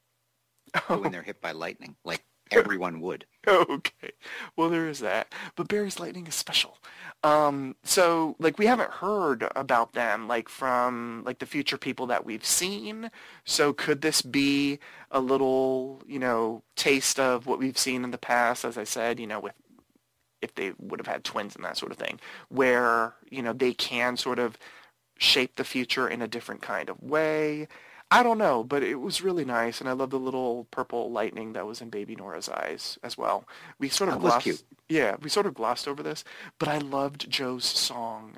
when they're hit by lightning, like everyone would. okay, well there is that, but Barry's lightning is special. Um, so like we haven't heard about them like from like the future people that we've seen. So could this be a little, you know, taste of what we've seen in the past? As I said, you know, with if they would have had twins and that sort of thing, where, you know, they can sort of shape the future in a different kind of way. I don't know, but it was really nice, and I love the little purple lightning that was in Baby Nora's eyes as well. We sort of that glossed, cute. yeah, we sort of glossed over this, but I loved Joe's song.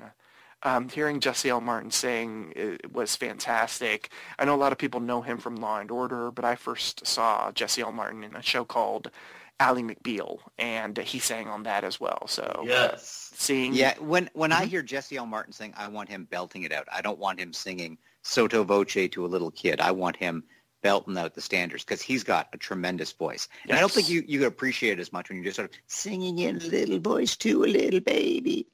Um, hearing Jesse L. Martin sing it was fantastic. I know a lot of people know him from Law and Order, but I first saw Jesse L. Martin in a show called Ally McBeal, and he sang on that as well. So uh, yes, uh, seeing yeah, when when mm-hmm. I hear Jesse L. Martin sing, I want him belting it out. I don't want him singing sotto voce to a little kid. I want him belting out the standards because he's got a tremendous voice. And yes. I don't think you you could appreciate it as much when you're just sort of singing in a little voice to a little baby.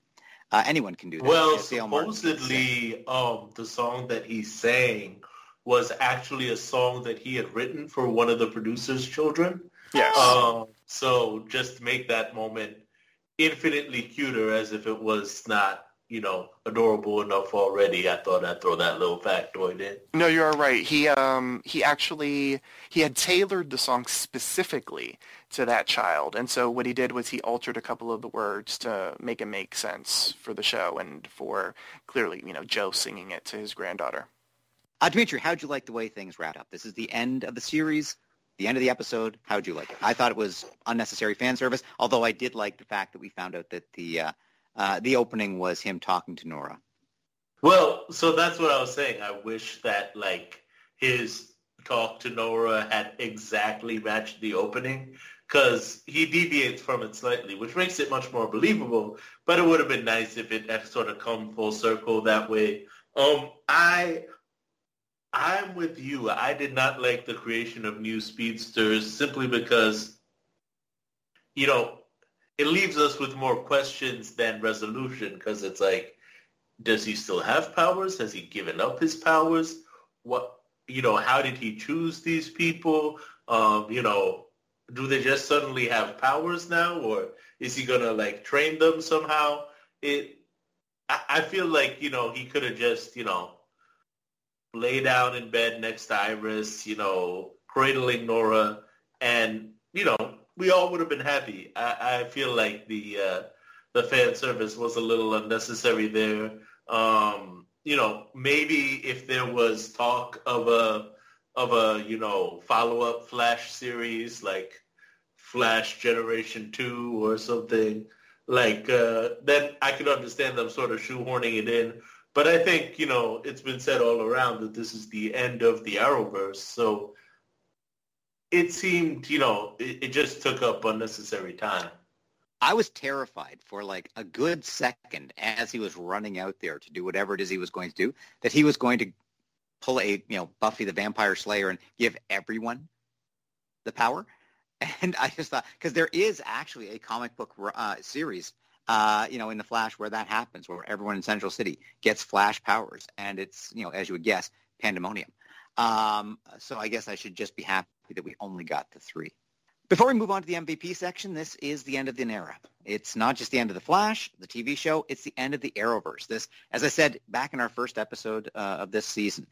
Uh, anyone can do that. Well, Jesse supposedly, um, the song that he sang was actually a song that he had written for one of the producer's children. Yes. Um, so just make that moment infinitely cuter as if it was not, you know, adorable enough already. I thought I'd throw that little factoid in. No, you're right. He um he actually he had tailored the song specifically to that child. And so what he did was he altered a couple of the words to make it make sense for the show and for clearly, you know, Joe singing it to his granddaughter. Uh, Dimitri, how'd you like the way things wrapped up? This is the end of the series the end of the episode, how'd you like it? I thought it was unnecessary fan service, although I did like the fact that we found out that the uh, uh, the opening was him talking to Nora. Well, so that's what I was saying. I wish that like his talk to Nora had exactly matched the opening because he deviates from it slightly, which makes it much more believable. But it would have been nice if it had sort of come full circle that way. Um, I I'm with you. I did not like the creation of new speedsters simply because, you know, it leaves us with more questions than resolution because it's like, does he still have powers? Has he given up his powers? What, you know, how did he choose these people? Um, you know, do they just suddenly have powers now or is he going to like train them somehow? It, I, I feel like, you know, he could have just, you know, lay down in bed next to Iris, you know, cradling Nora, and you know, we all would have been happy. I, I feel like the uh, the fan service was a little unnecessary there. Um, you know, maybe if there was talk of a of a you know follow up Flash series like Flash Generation Two or something like uh, then I could understand them sort of shoehorning it in. But I think you know it's been said all around that this is the end of the Arrowverse, so it seemed you know it, it just took up unnecessary time. I was terrified for like a good second as he was running out there to do whatever it is he was going to do, that he was going to pull a, you know, Buffy the Vampire Slayer and give everyone the power. And I just thought, because there is actually a comic book uh, series, uh, you know, in the Flash where that happens, where everyone in Central City gets Flash powers, and it's, you know, as you would guess, pandemonium. Um, so I guess I should just be happy that we only got the three. Before we move on to the MVP section, this is the end of an era. It's not just the end of The Flash, the TV show, it's the end of the Arrowverse. This, as I said back in our first episode uh, of this season,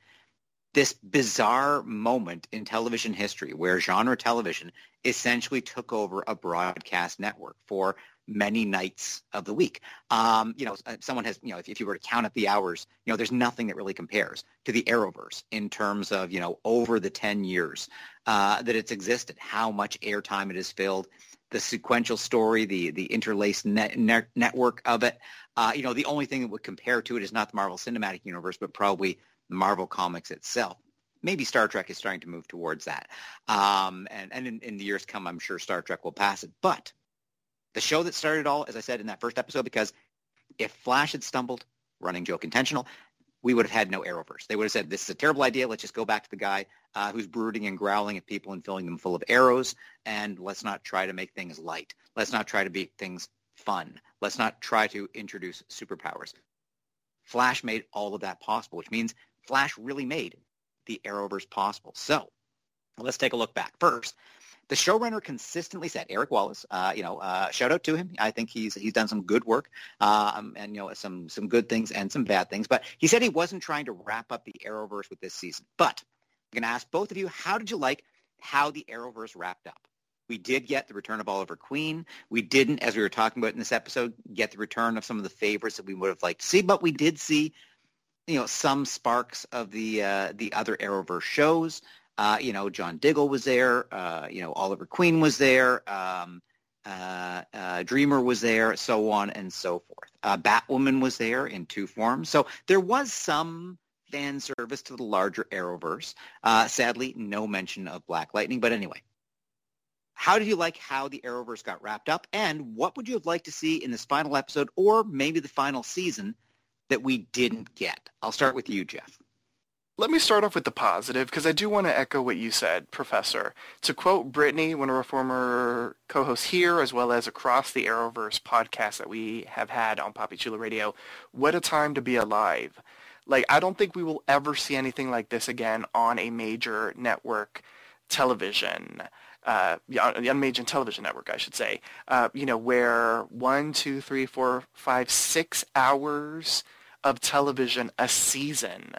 this bizarre moment in television history where genre television essentially took over a broadcast network for many nights of the week. Um, you know, uh, someone has, you know, if, if, you were to count up the hours, you know, there's nothing that really compares to the Arrowverse in terms of, you know, over the 10 years uh, that it's existed, how much airtime it has filled, the sequential story, the the interlaced net, net, network of it. Uh, you know, the only thing that would compare to it is not the Marvel Cinematic Universe, but probably Marvel Comics itself. Maybe Star Trek is starting to move towards that. Um, and and in, in the years come, I'm sure Star Trek will pass it. But the show that started all, as I said in that first episode, because if Flash had stumbled, running joke intentional, we would have had no Arrowverse. They would have said, this is a terrible idea. Let's just go back to the guy uh, who's brooding and growling at people and filling them full of arrows. And let's not try to make things light. Let's not try to make things fun. Let's not try to introduce superpowers. Flash made all of that possible, which means Flash really made the Arrowverse possible. So let's take a look back. First, the showrunner consistently said, Eric Wallace, uh, you know, uh, shout out to him. I think he's he's done some good work um, and, you know, some, some good things and some bad things. But he said he wasn't trying to wrap up the Arrowverse with this season. But I'm going to ask both of you, how did you like how the Arrowverse wrapped up? We did get the return of Oliver Queen. We didn't, as we were talking about in this episode, get the return of some of the favorites that we would have liked to see, but we did see, you know, some sparks of the uh, the other Arrowverse shows. Uh, you know, John Diggle was there. Uh, you know, Oliver Queen was there. Um, uh, uh, Dreamer was there, so on and so forth. Uh, Batwoman was there in two forms. So there was some fan service to the larger Arrowverse. Uh, sadly, no mention of Black Lightning. But anyway, how did you like how the Arrowverse got wrapped up? And what would you have liked to see in this final episode or maybe the final season that we didn't get? I'll start with you, Jeff. Let me start off with the positive because I do want to echo what you said, Professor. To quote Brittany, one of our former co-hosts here, as well as across the Arrowverse podcast that we have had on Papi Chulo Radio, what a time to be alive. Like, I don't think we will ever see anything like this again on a major network television. Uh, on major television network, I should say. Uh, you know, where one, two, three, four, five, six hours of television a season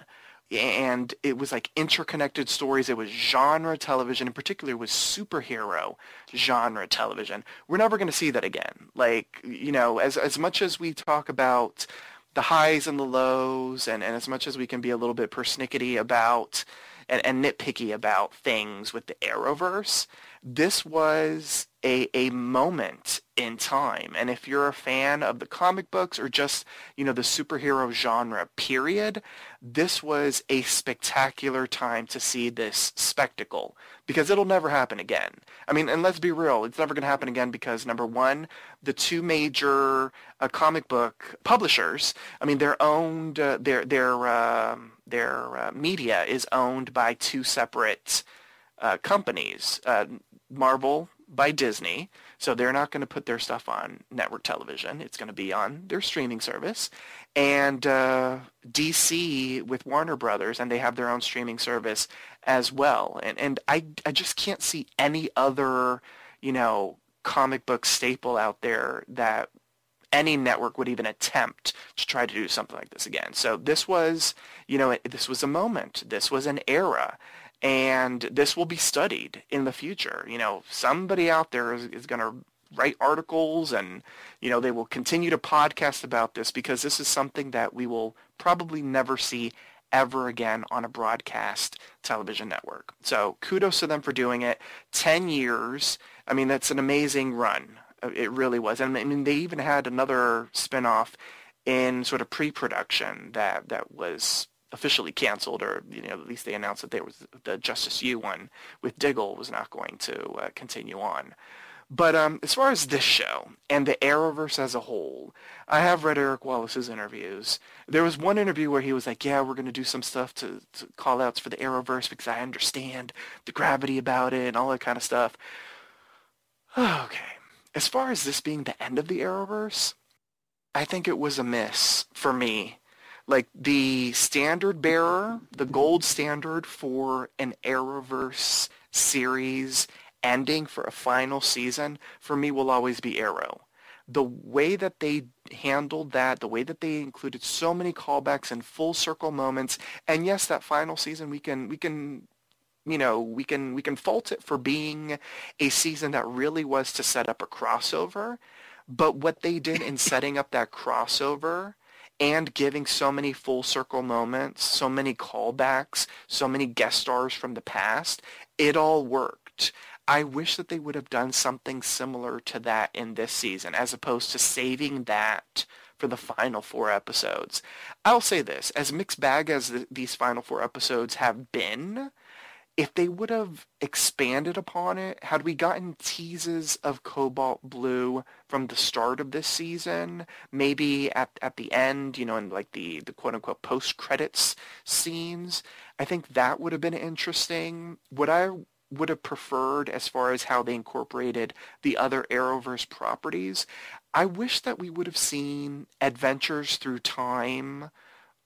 and it was like interconnected stories. It was genre television, in particular, was superhero genre television. We're never going to see that again. Like you know, as as much as we talk about the highs and the lows, and, and as much as we can be a little bit persnickety about and, and nitpicky about things with the Arrowverse, this was a, a moment in time. And if you're a fan of the comic books or just, you know, the superhero genre period, this was a spectacular time to see this spectacle because it'll never happen again. I mean, and let's be real, it's never going to happen again because number one, the two major uh, comic book publishers, I mean, they're owned, uh, their, their, uh, their uh, media is owned by two separate uh, companies. Uh, Marvel by Disney, so they're not going to put their stuff on network television. It's going to be on their streaming service. And uh, DC with Warner Brothers, and they have their own streaming service as well. And and I I just can't see any other you know comic book staple out there that any network would even attempt to try to do something like this again. So this was, you know, this was a moment. This was an era and this will be studied in the future. You know, somebody out there is, is going to write articles and, you know, they will continue to podcast about this because this is something that we will probably never see ever again on a broadcast television network. So kudos to them for doing it. 10 years. I mean, that's an amazing run. It really was. And I mean, they even had another spinoff in sort of pre-production that, that was officially canceled, or you know, at least they announced that there was the Justice U one with Diggle was not going to uh, continue on. But um, as far as this show and the Arrowverse as a whole, I have read Eric Wallace's interviews. There was one interview where he was like, "Yeah, we're going to do some stuff to, to call outs for the Arrowverse because I understand the gravity about it and all that kind of stuff." Okay, as far as this being the end of the Arrowverse, I think it was a miss for me like the standard bearer, the gold standard for an Arrowverse series ending for a final season, for me will always be Arrow. The way that they handled that, the way that they included so many callbacks and full circle moments, and yes, that final season we can we can you know, we can we can fault it for being a season that really was to set up a crossover, but what they did in setting up that crossover and giving so many full circle moments, so many callbacks, so many guest stars from the past, it all worked. I wish that they would have done something similar to that in this season, as opposed to saving that for the final four episodes. I'll say this, as mixed bag as the, these final four episodes have been, if they would have expanded upon it, had we gotten teases of Cobalt Blue from the start of this season, maybe at, at the end, you know, in like the, the quote-unquote post-credits scenes, I think that would have been interesting. What I would have preferred as far as how they incorporated the other Arrowverse properties, I wish that we would have seen adventures through time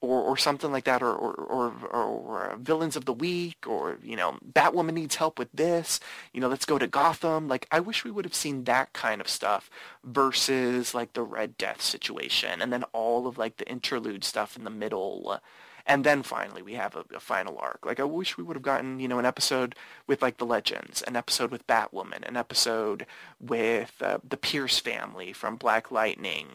or, or something like that, or, or, or, or uh, villains of the week, or, you know, Batwoman needs help with this, you know, let's go to Gotham. Like, I wish we would have seen that kind of stuff versus, like, the Red Death situation, and then all of, like, the interlude stuff in the middle. And then finally, we have a, a, final arc. Like, I wish we would have gotten, you know, an episode with, like, the Legends, an episode with Batwoman, an episode with uh, the Pierce family from Black Lightning,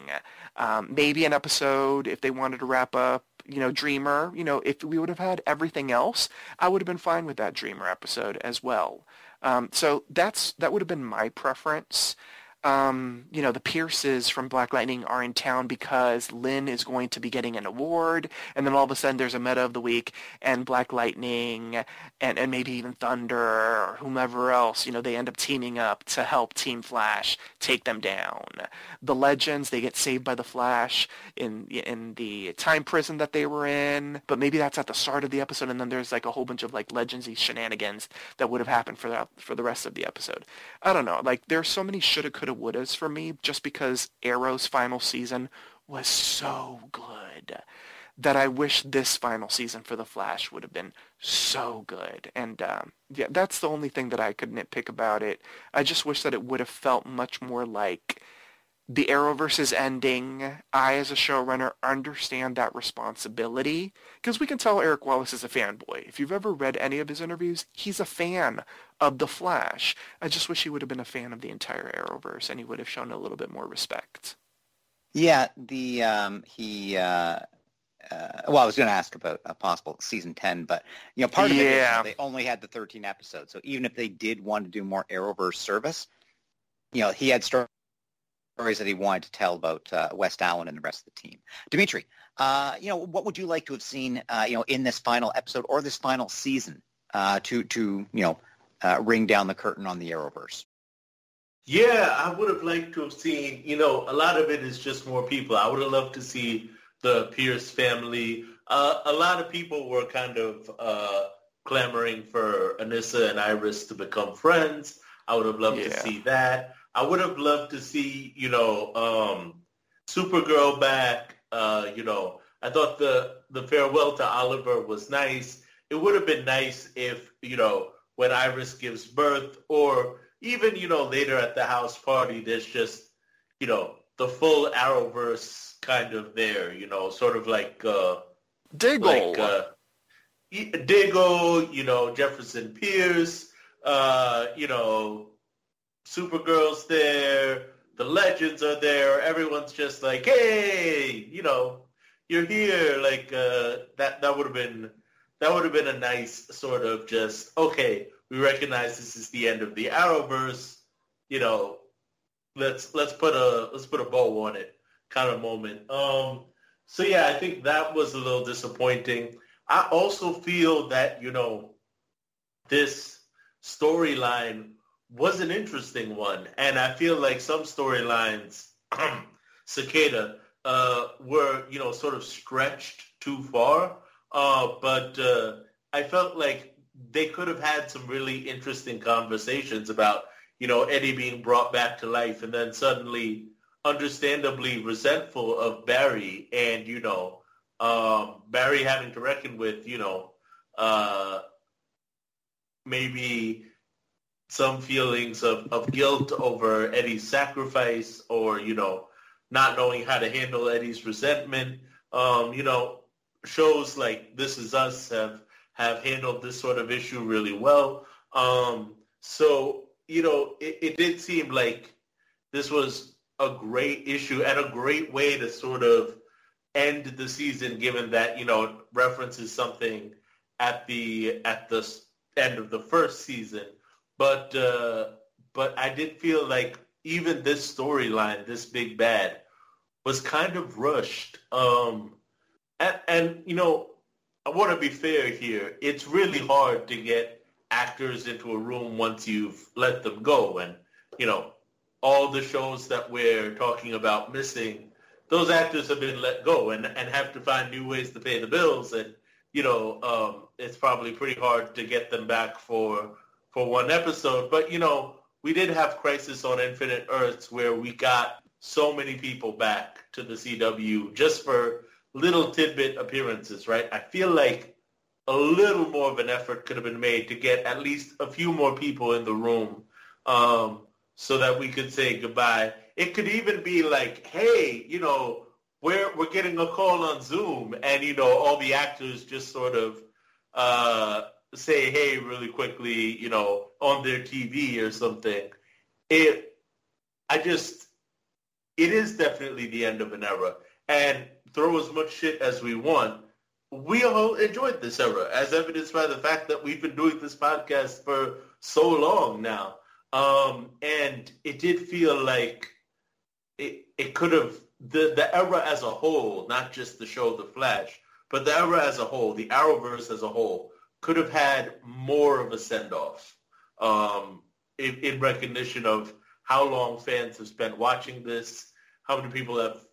um, maybe an episode, if they wanted to wrap up you know, Dreamer, you know, if we would have had everything else, I would have been fine with that Dreamer episode as well. Um, so that's that would have been my preference um, you know, the Pierces from Black Lightning are in town because Lynn is going to be getting an award, and then all of a sudden there's a meta of the week, and Black Lightning and, and maybe even Thunder or whomever else, you know, they end up teaming up to help Team Flash take them down. The Legends, they get saved by the Flash in in the time prison that they were in, but maybe that's at the start of the episode, and then there's like a whole bunch of like Legendsy shenanigans that would have happened for that for the rest of the episode. I don't know, like there's so many shoulda, coulda, wouldas for me just because Arrow's final season was so good that I wish this final season for The Flash would have been so good. And um, yeah, that's the only thing that I could nitpick about it. I just wish that it would have felt much more like the Arrowverse is ending. I, as a showrunner, understand that responsibility because we can tell Eric Wallace is a fanboy. If you've ever read any of his interviews, he's a fan of The Flash. I just wish he would have been a fan of the entire Arrowverse and he would have shown a little bit more respect. Yeah, the um, he. Uh, uh, well, I was going to ask about a possible season ten, but you know, part of yeah. it is they only had the thirteen episodes. So even if they did want to do more Arrowverse service, you know, he had stories that he wanted to tell about uh, West Allen and the rest of the team. Dimitri, uh, you know, what would you like to have seen, uh, you know, in this final episode or this final season uh, to to you know uh, ring down the curtain on the Arrowverse? Yeah, I would have liked to have seen, you know, a lot of it is just more people. I would have loved to see the Pierce family. Uh, a lot of people were kind of uh, clamoring for Anissa and Iris to become friends. I would have loved yeah. to see that. I would have loved to see, you know, um, Supergirl back. Uh, you know, I thought the the farewell to Oliver was nice. It would have been nice if, you know, when Iris gives birth or even, you know, later at the house party, there's just, you know, the full Arrowverse kind of there, you know, sort of like uh Diggle. Like, uh, Diggle, you know, Jefferson Pierce, uh, you know, Supergirl's there, the legends are there, everyone's just like, hey, you know, you're here. Like uh, that that would have been that would have been a nice sort of just okay. We recognize this is the end of the Arrowverse. You know, let's let's put a let's put a bow on it kind of moment. Um, so yeah, I think that was a little disappointing. I also feel that you know this storyline was an interesting one, and I feel like some storylines, Cicada, uh, were you know sort of stretched too far. Uh, but uh, I felt like they could have had some really interesting conversations about you know Eddie being brought back to life, and then suddenly, understandably resentful of Barry, and you know um, Barry having to reckon with you know uh, maybe some feelings of, of guilt over Eddie's sacrifice or, you know, not knowing how to handle Eddie's resentment. Um, you know, shows like This Is Us have, have handled this sort of issue really well. Um, so, you know, it, it did seem like this was a great issue and a great way to sort of end the season, given that, you know, it references something at the at the end of the first season but uh, but I did feel like even this storyline, this big bad, was kind of rushed. Um, and, and you know, I want to be fair here. It's really hard to get actors into a room once you've let them go, and you know, all the shows that we're talking about missing, those actors have been let go and, and have to find new ways to pay the bills. And, you know, um, it's probably pretty hard to get them back for for one episode. But, you know, we did have Crisis on Infinite Earths where we got so many people back to the CW just for little tidbit appearances, right? I feel like a little more of an effort could have been made to get at least a few more people in the room um, so that we could say goodbye. It could even be like, hey, you know, we're we're getting a call on Zoom, and you know, all the actors just sort of uh, say hey really quickly, you know, on their TV or something. It, I just, it is definitely the end of an era. And throw as much shit as we want. We all enjoyed this era, as evidenced by the fact that we've been doing this podcast for so long now. Um, and it did feel like it, it could have, the, the era as a whole, not just the show The Flash, but the era as a whole, the Arrowverse as a whole, could have had more of a send-off um, in, in, recognition of how long fans have spent watching this, how many people have,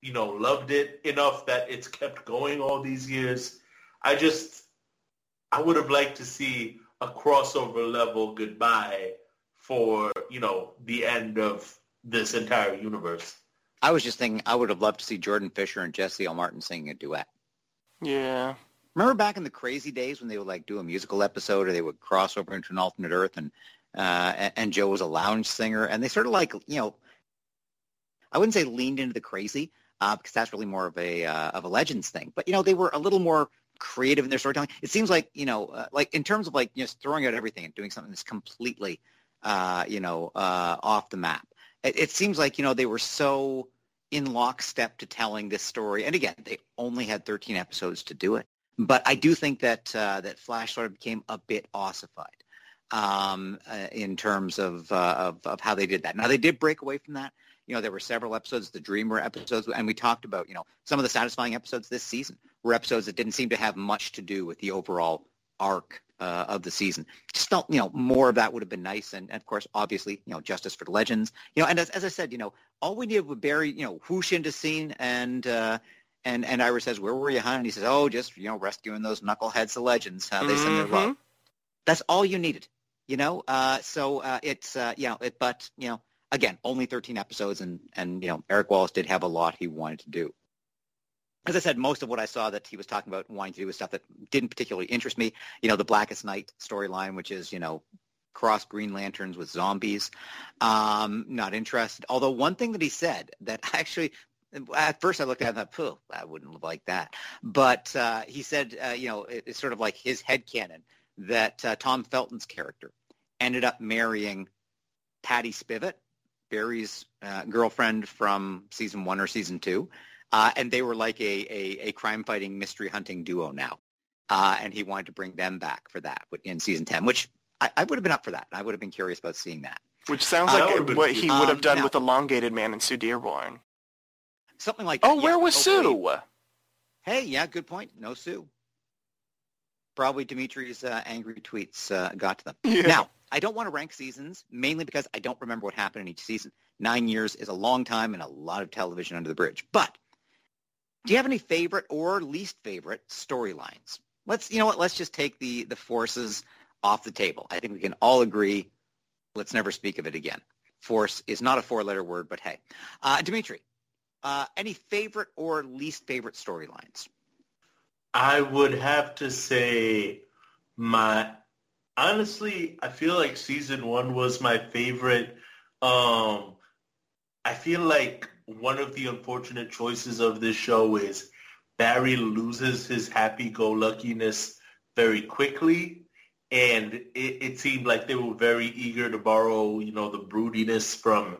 you know, loved it enough that it's kept going all these years. I just, I would have liked to see a crossover level goodbye for, you know, the end of this entire universe. I was just thinking I would have loved to see Jordan Fisher and Jesse L. Martin singing a duet. Yeah. Remember back in the crazy days when they would like do a musical episode or they would cross over into an alternate Earth and uh, and Joe was a lounge singer and they sort of like you know I wouldn't say leaned into the crazy uh, because that's really more of a uh, of a legends thing, but you know they were a little more creative in their storytelling. It seems like you know uh, like in terms of like just throwing out everything and doing something that's completely uh, you know uh, off the map. It, it seems like you know they were so in lockstep to telling this story. And again, they only had 13 episodes to do it. But I do think that uh, that Flash sort of became a bit ossified um, uh, in terms of, uh, of, of how they did that. Now they did break away from that. You know, there were several episodes, the Dreamer episodes, and we talked about you know some of the satisfying episodes this season were episodes that didn't seem to have much to do with the overall arc uh, of the season. Just felt, you know, more of that would have been nice. And, and, of course, obviously, you know, justice for the legends. You know, and as, as I said, you know, all we needed was Barry, you know, whoosh into scene and uh, and and Ira says, "Where were you, hon?" And he says, "Oh, just you know, rescuing those knuckleheads, the legends. How they mm-hmm. send their love." That's all you needed, you know. Uh, so uh, it's uh, you know, it, but you know, again, only 13 episodes, and and you know, Eric Wallace did have a lot he wanted to do. As I said, most of what I saw that he was talking about wanting to do was stuff that didn't particularly interest me. You know, the Blackest Night storyline, which is you know cross Green Lanterns with zombies. Um, not interested. Although one thing that he said that actually at first I looked at it and thought, I wouldn't like that. But uh, he said, uh, you know, it, it's sort of like his head canon that uh, Tom Felton's character ended up marrying Patty Spivot, Barry's uh, girlfriend from season one or season two, uh, and they were like a, a, a crime-fighting, mystery-hunting duo now. Uh, and he wanted to bring them back for that in season 10, which I, I would have been up for that. I would have been curious about seeing that. Which sounds like what he would have um, done now, with Elongated Man and Sue Dearborn. Something like that. Oh, where was Sue? Hey, yeah, good point. No Sue. Probably Dimitri's uh, angry tweets uh, got to them. Yeah. Now, I don't want to rank seasons, mainly because I don't remember what happened in each season. Nine years is a long time and a lot of television under the bridge. But do you have any favorite or least favorite storylines? Let's, you know what, let's just take the, the forces off the table. I think we can all agree, let's never speak of it again. Force is not a four-letter word, but hey. Uh, Dimitri, uh, any favorite or least favorite storylines? I would have to say my honestly, I feel like season one was my favorite. Um, I feel like one of the unfortunate choices of this show is Barry loses his happy-go-luckiness very quickly. And it, it seemed like they were very eager to borrow, you know, the broodiness from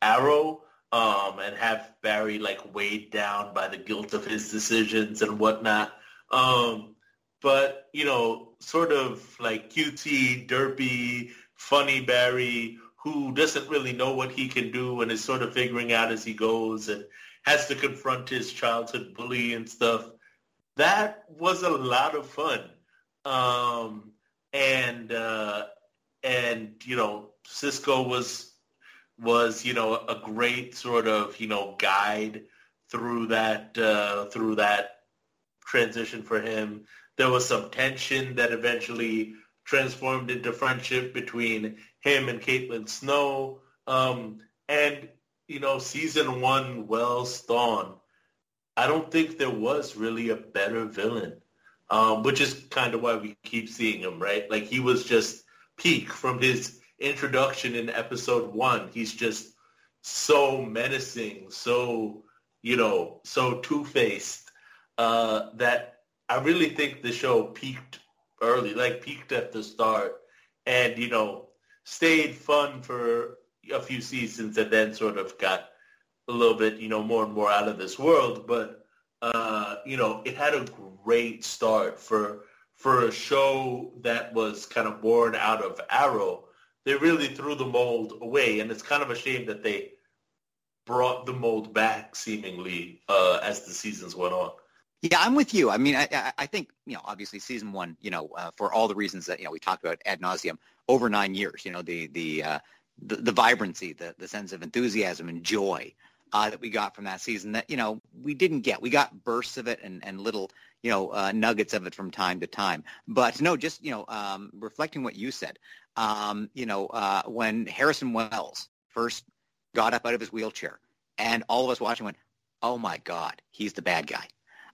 Arrow um, and have Barry like weighed down by the guilt of his decisions and whatnot. Um, but you know, sort of like QT, derpy, funny Barry, who doesn't really know what he can do and is sort of figuring out as he goes and has to confront his childhood bully and stuff. That was a lot of fun. Um, and uh, and you know, Cisco was was you know a great sort of you know guide through that uh, through that transition for him. There was some tension that eventually transformed into friendship between him and Caitlin Snow. Um, and you know, season one, Wells Thawne. I don't think there was really a better villain, um, which is kind of why we keep seeing him, right? Like he was just peak from his introduction in episode one. He's just so menacing, so, you know, so two-faced uh, that I really think the show peaked early, like peaked at the start and, you know, stayed fun for a few seasons and then sort of got a little bit, you know, more and more out of this world. But, uh, you know, it had a great start for for a show that was kind of born out of Arrow they really threw the mold away, and it's kind of a shame that they brought the mold back seemingly uh, as the seasons went on. Yeah, I'm with you. I mean, I, I think you know, obviously, season one, you know, uh, for all the reasons that you know we talked about ad nauseum over nine years. You know, the the uh, the, the vibrancy, the the sense of enthusiasm and joy uh, that we got from that season that you know we didn't get. We got bursts of it and and little you know uh, nuggets of it from time to time. But no, just you know, um, reflecting what you said, um, you know, uh, when Harrison Wells first got up out of his wheelchair and all of us watching went, oh my God, he's the bad guy.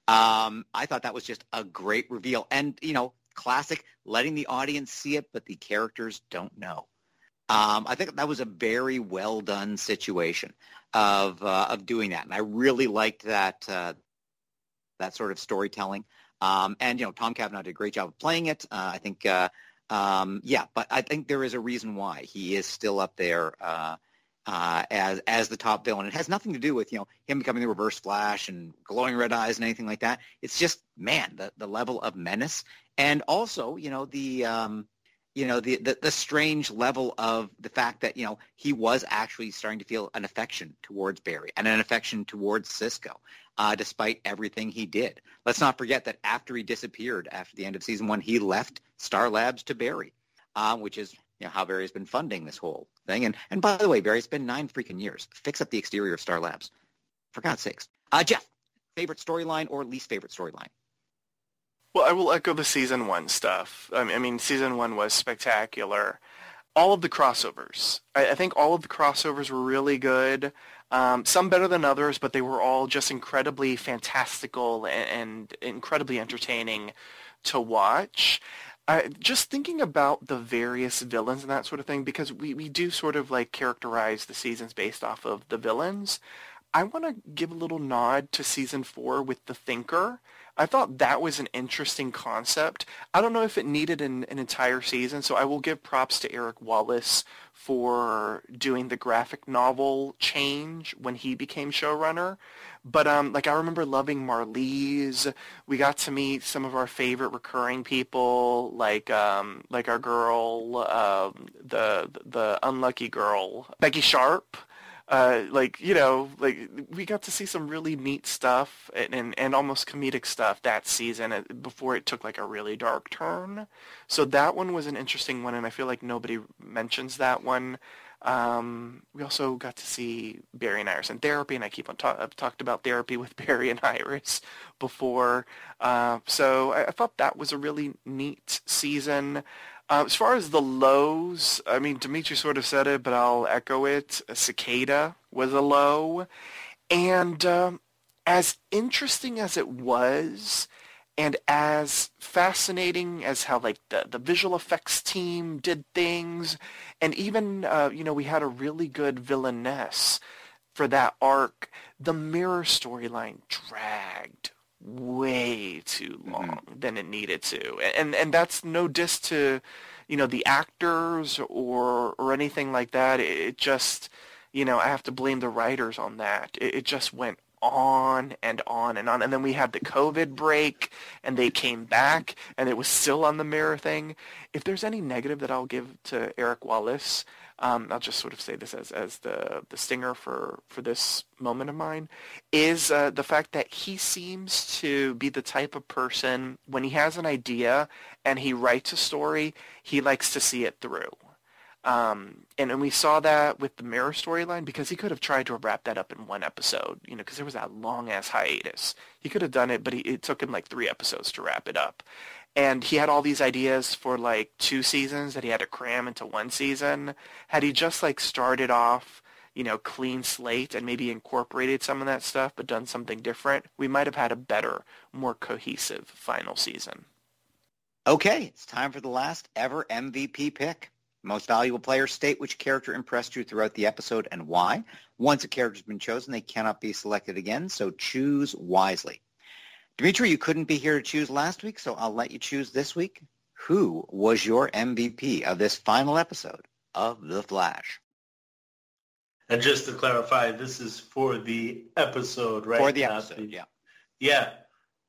Um, I thought that was just a great reveal. And, you know, classic, letting the audience see it, but the characters don't know. Um, I think that was a very well done situation of uh, of doing that, and I really liked that uh, that sort of storytelling. Um, and you know, Tom Cavanagh did a great job of playing it. Uh, I think uh, um, yeah, but I think there is a reason why he is still up there uh, uh, as as the top villain. It has nothing to do with you know him becoming the Reverse Flash and glowing red eyes and anything like that. It's just man, the the level of menace and also you know the um, you know the, the the strange level of the fact that you know he was actually starting to feel an affection towards Barry and an affection towards Cisco uh, despite everything he did. Let's not forget that after he disappeared after the end of season one, he left Star Labs to Barry, uh, which is you know, how Barry's been funding this whole thing. And and by the way, Barry, it's been nine freaking years. Fix up the exterior of Star Labs, for God's sakes. Uh, Jeff, favorite storyline or least favorite storyline? Well, I will echo the season one stuff. I mean, I mean season one was spectacular. All of the crossovers. I, I think all of the crossovers were really good. Um, some better than others, but they were all just incredibly fantastical and, and incredibly entertaining to watch. Uh, just thinking about the various villains and that sort of thing, because we, we do sort of like characterize the seasons based off of the villains. I want to give a little nod to season four with The Thinker. I thought that was an interesting concept. I don't know if it needed an, an entire season, so I will give props to Eric Wallace for doing the graphic novel change when he became showrunner. But um, like I remember loving Marlize. We got to meet some of our favorite recurring people, like um, like our girl, uh, the the unlucky girl, Becky Sharp. Uh, like you know, like we got to see some really neat stuff and, and, and almost comedic stuff that season uh, before it took like a really dark turn. So that one was an interesting one, and I feel like nobody mentions that one. Um, we also got to see Barry and Iris in therapy, and I keep on talk- I've talked about therapy with Barry and Iris before. Uh, so I-, I, thought that was a really neat season. Uh, as far as the lows, I mean, Dimitri sort of said it, but I'll echo it. Cicada was a low. And um, as interesting as it was, and as fascinating as how like the, the visual effects team did things and even uh, you know we had a really good villainess for that arc the mirror storyline dragged way too mm-hmm. long mm-hmm. than it needed to and and that's no diss to you know the actors or or anything like that it just you know i have to blame the writers on that it, it just went on and on and on. And then we had the COVID break and they came back and it was still on the mirror thing. If there's any negative that I'll give to Eric Wallace, um, I'll just sort of say this as, as the, the stinger for, for this moment of mine, is uh, the fact that he seems to be the type of person, when he has an idea and he writes a story, he likes to see it through. Um, and, and we saw that with the mirror storyline because he could have tried to wrap that up in one episode, you know, because there was that long ass hiatus. He could have done it, but he, it took him like three episodes to wrap it up. And he had all these ideas for like two seasons that he had to cram into one season. Had he just like started off, you know, clean slate and maybe incorporated some of that stuff, but done something different, we might have had a better, more cohesive final season. Okay, it's time for the last ever MVP pick. Most valuable player, state which character impressed you throughout the episode and why. Once a character's been chosen, they cannot be selected again, so choose wisely. Dimitri, you couldn't be here to choose last week, so I'll let you choose this week. Who was your MVP of this final episode of The Flash? And just to clarify, this is for the episode, right? For the episode, the, yeah. Yeah.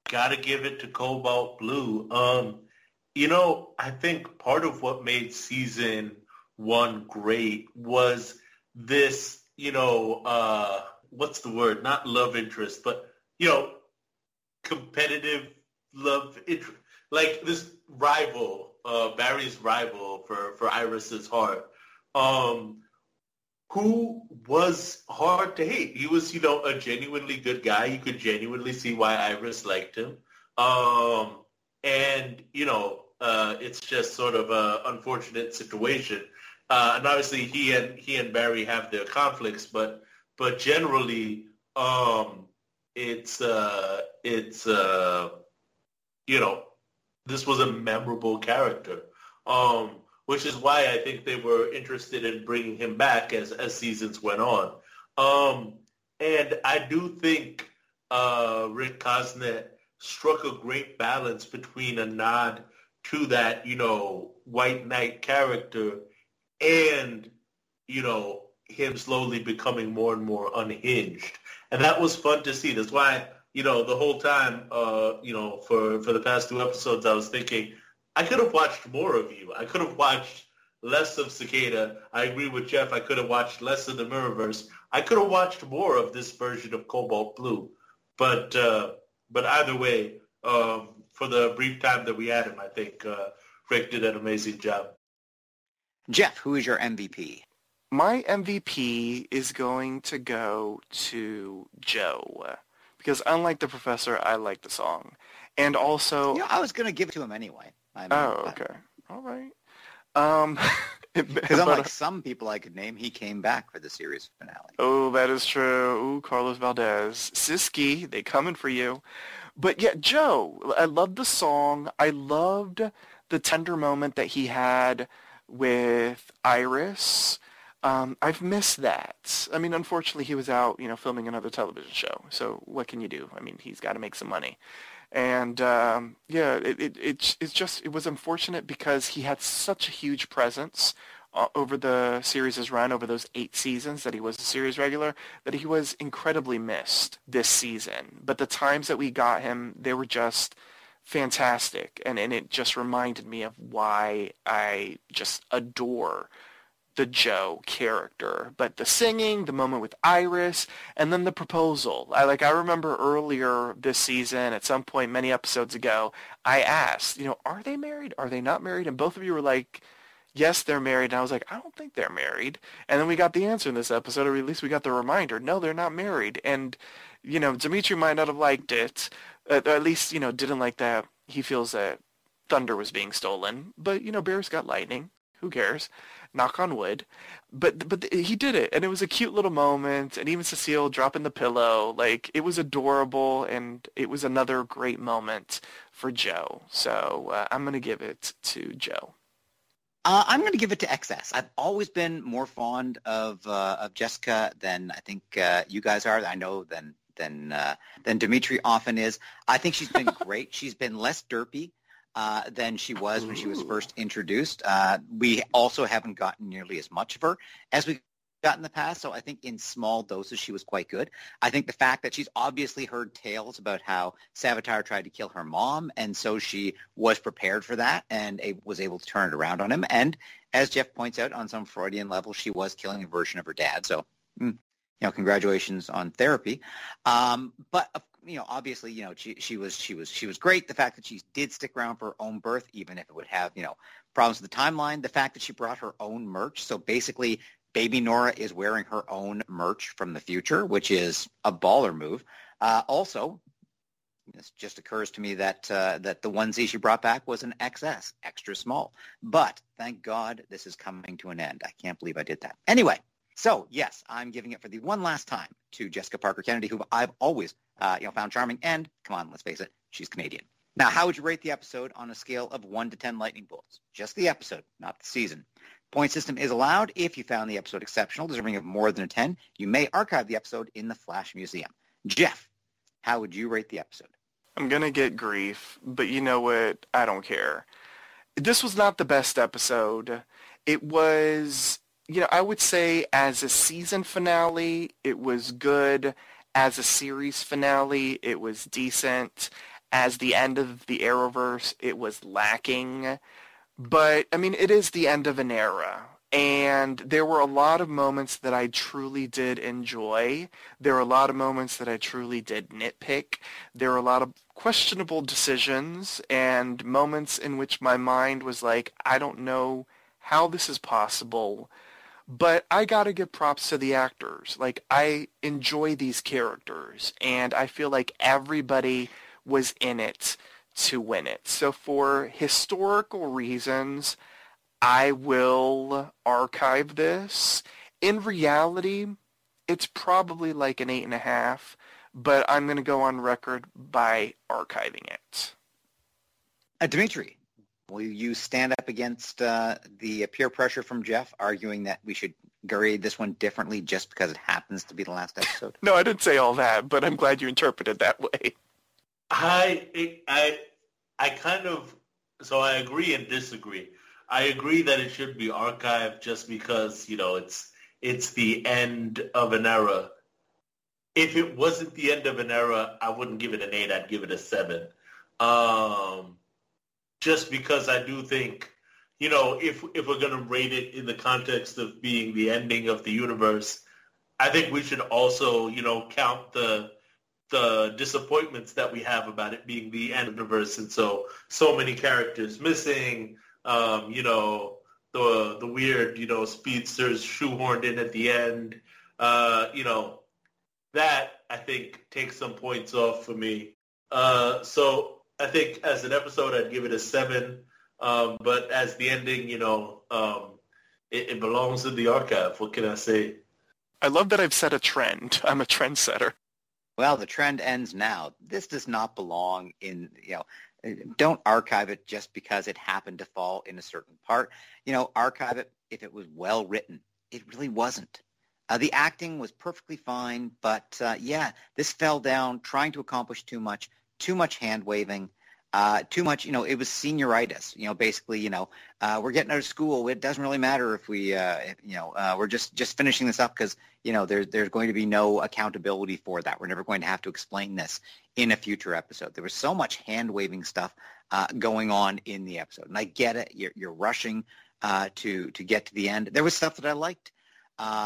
Gotta give it to Cobalt Blue. Um, you know, I think part of what made season one great was this, you know, uh, what's the word? Not love interest, but, you know, competitive love interest. Like this rival, uh, Barry's rival for, for Iris's heart, um, who was hard to hate. He was, you know, a genuinely good guy. You could genuinely see why Iris liked him. Um, and, you know, uh, it's just sort of an unfortunate situation. Uh, and obviously, he and he and Barry have their conflicts, but but generally, um, it's uh, it's uh, you know, this was a memorable character, um, which is why I think they were interested in bringing him back as as seasons went on. Um, and I do think uh, Rick Cosnett struck a great balance between a nod to that, you know, white knight character and, you know, him slowly becoming more and more unhinged. And that was fun to see. That's why, you know, the whole time, uh, you know, for, for the past two episodes, I was thinking, I could have watched more of you. I could have watched less of Cicada. I agree with Jeff. I could have watched less of the Mirrorverse. I could have watched more of this version of Cobalt Blue. But, uh, but either way, um, for the brief time that we had him. I think uh, Rick did an amazing job. Jeff, who is your MVP? My MVP is going to go to Joe because unlike the professor, I like the song, and also yeah, I was going to give it to him anyway. I mean, oh, okay, all right. Um, because unlike some people I could name, he came back for the series finale. Oh, that is true. Ooh, Carlos Valdes, Cisco, they coming for you. But yeah, Joe, I loved the song. I loved the tender moment that he had with Iris. Um, I've missed that. I mean, unfortunately, he was out, you know, filming another television show. So what can you do? I mean, he's got to make some money. And um, yeah, it, it, it, it's just, it was unfortunate because he had such a huge presence uh, over the series' run, over those eight seasons that he was a series regular, that he was incredibly missed this season. But the times that we got him, they were just fantastic. And, and it just reminded me of why I just adore the Joe character, but the singing, the moment with Iris, and then the proposal. I like I remember earlier this season, at some point many episodes ago, I asked, you know, are they married? Are they not married? And both of you were like, yes, they're married. And I was like, I don't think they're married. And then we got the answer in this episode, or at least we got the reminder. No, they're not married. And, you know, Dimitri might not have liked it, uh, at least, you know, didn't like that. He feels that thunder was being stolen. But, you know, Bear's got lightning. Who cares? Knock on wood. But but he did it, and it was a cute little moment. And even Cecile dropping the pillow, like it was adorable, and it was another great moment for Joe. So uh, I'm gonna give it to Joe. Uh, I'm going to give it to XS. I've always been more fond of uh, of Jessica than I think uh, you guys are. I know than than uh, than Dimitri often is. I think she's been great. she's been less derpy uh, than she was when she was first introduced. Uh, we also haven't gotten nearly as much of her as we got in the past. So I think in small doses she was quite good. I think the fact that she's obviously heard tales about how Savitar tried to kill her mom, and so she was prepared for that and was able to turn it around on him. And as Jeff points out, on some Freudian level, she was killing a version of her dad. So. Mm, you know, congratulations on therapy. Um, but you know, obviously, you know, she, she was she was she was great. The fact that she did stick around for her own birth, even if it would have you know problems with the timeline. The fact that she brought her own merch. So basically, baby Nora is wearing her own merch from the future, which is a baller move. Uh, also, this just occurs to me that uh, that the onesie she brought back was an XS, extra small. But thank God this is coming to an end. I can't believe I did that. Anyway, so yes, I'm giving it for the one last time to Jessica Parker Kennedy, who I've always uh, you know found charming. And come on, let's face it, she's Canadian. Now, how would you rate the episode on a scale of one to ten lightning bolts? Just the episode, not the season. Point system is allowed. If you found the episode exceptional, deserving of more than a 10, you may archive the episode in the Flash Museum. Jeff, how would you rate the episode? I'm to get grief, but you know what? I don't care. This was not the best episode. It was you know, I would say as a season finale, it was good. As a series finale, it was decent. As the end of the Arrowverse, it was lacking. But, I mean, it is the end of an era. And there were a lot of moments that I truly did enjoy. There were a lot of moments that I truly did nitpick. There were a lot of questionable decisions and moments in which my mind was like, I don't know how this is possible but I got to give props to the actors. Like, I enjoy these characters, and I feel like everybody was in it to win it. So for historical reasons, I will archive this. In reality, it's probably like an eight and a half, but I'm going to go on record by archiving it. Uh, Dimitri, Will you stand up against uh, the peer pressure from Jeff, arguing that we should grade this one differently just because it happens to be the last episode? no, I didn't say all that, but I'm glad you interpreted that way. I I I kind of so I agree and disagree. I agree that it should be archived just because you know it's it's the end of an era. If it wasn't the end of an era, I wouldn't give it an eight. I'd give it a seven. Um, just because I do think, you know, if if we're going to rate it in the context of being the ending of the universe, I think we should also, you know, count the the disappointments that we have about it being the end of the universe, and so so many characters missing. Um, you know, the the weird, you know, speedsters shoehorned in at the end. Uh, you know, that I think takes some points off for me. Uh, so I think as an episode, I'd give it a seven. Um, but as the ending, you know, um, it, it, belongs in the archive. What can I say? I love that I've set a trend. I'm a trendsetter. Well, the trend ends now. This does not belong in, you know, don't archive it just because it happened to fall in a certain part. You know, archive it if it was well written, it really wasn't. Uh, the acting was perfectly fine, but uh, yeah, this fell down trying to accomplish too much, too much hand waving, uh, too much. You know, it was senioritis. You know, basically, you know, uh, we're getting out of school. It doesn't really matter if we, uh, if, you know, uh, we're just just finishing this up because you know there's there's going to be no accountability for that. We're never going to have to explain this in a future episode. There was so much hand waving stuff uh, going on in the episode, and I get it. You're, you're rushing uh, to to get to the end. There was stuff that I liked.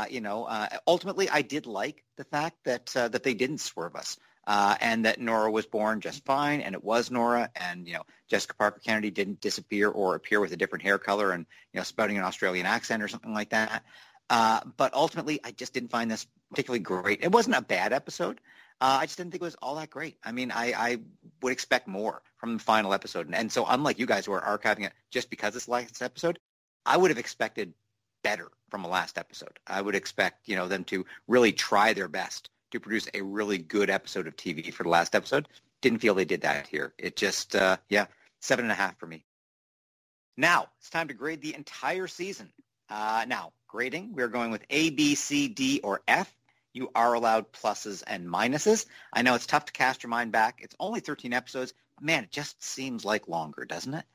You know, ultimately, I did like the fact that that they didn't swerve us, uh, and that Nora was born just fine, and it was Nora, and you know, Jessica Parker Kennedy didn't disappear or appear with a different hair color and you know, spouting an Australian accent or something like that. Uh, but ultimately, I just didn't find this particularly great. It wasn't a bad episode. Uh, I just didn't think it was all that great. I mean, I, I would expect more from the final episode, and, and so unlike you guys who are archiving it just because it's last episode, I would have expected better from a last episode. I would expect, you know, them to really try their best to produce a really good episode of TV for the last episode. Didn't feel they did that here. It just, uh, yeah, seven and a half for me. Now it's time to grade the entire season. Uh, now grading, we're going with A, B, C, D, or F. You are allowed pluses and minuses. I know it's tough to cast your mind back. It's only 13 episodes. Man, it just seems like longer, doesn't it?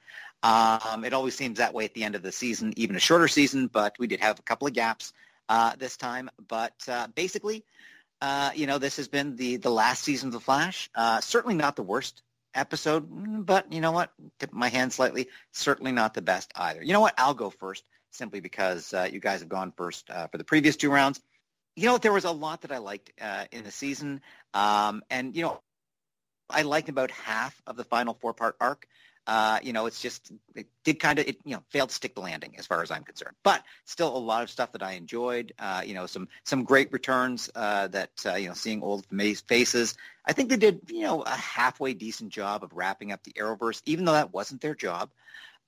Um, it always seems that way at the end of the season, even a shorter season, but we did have a couple of gaps uh, this time. But uh, basically, uh, you know, this has been the, the last season of The Flash. Uh, certainly not the worst episode, but you know what? Tip my hand slightly. Certainly not the best either. You know what? I'll go first simply because uh, you guys have gone first uh, for the previous two rounds. You know, there was a lot that I liked in the season. Um, and, you know, I liked about half of the final four-part arc. Uh, you know, it's just it did kind of it you know failed to stick the landing as far as I'm concerned. But still, a lot of stuff that I enjoyed. Uh, you know, some some great returns uh, that uh, you know seeing old faces. I think they did you know a halfway decent job of wrapping up the Arrowverse, even though that wasn't their job.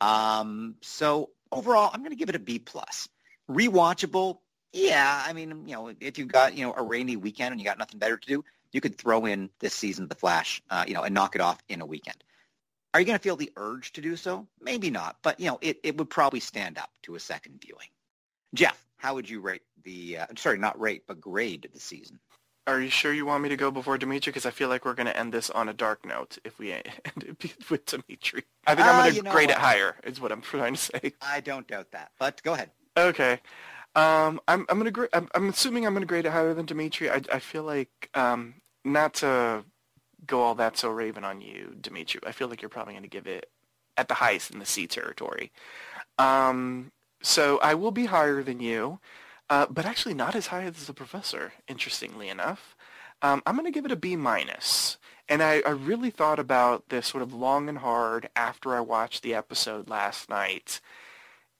Um, so overall, I'm going to give it a B plus. Rewatchable, yeah. I mean, you know, if you've got you know a rainy weekend and you got nothing better to do, you could throw in this season of The Flash, uh, you know, and knock it off in a weekend. Are you going to feel the urge to do so? Maybe not, but you know, it, it would probably stand up to a second viewing. Jeff, how would you rate the, uh, sorry, not rate, but grade the season? Are you sure you want me to go before Dimitri? Because I feel like we're going to end this on a dark note if we end it with Dimitri. I think uh, I'm going to grade what? it higher, is what I'm trying to say. I don't doubt that, but go ahead. Okay. Um, I'm I'm gonna I'm, I'm assuming I'm gonna grade it higher than Dimitri. I I feel like um, not to go all That's So Raven on you, Dimitri. I feel like you're probably going to give it at the highest in the C territory. Um, so I will be higher than you, uh, but actually not as high as the professor, interestingly enough. Um, I'm going to give it a B minus. And I, I really thought about this sort of long and hard after I watched the episode last night.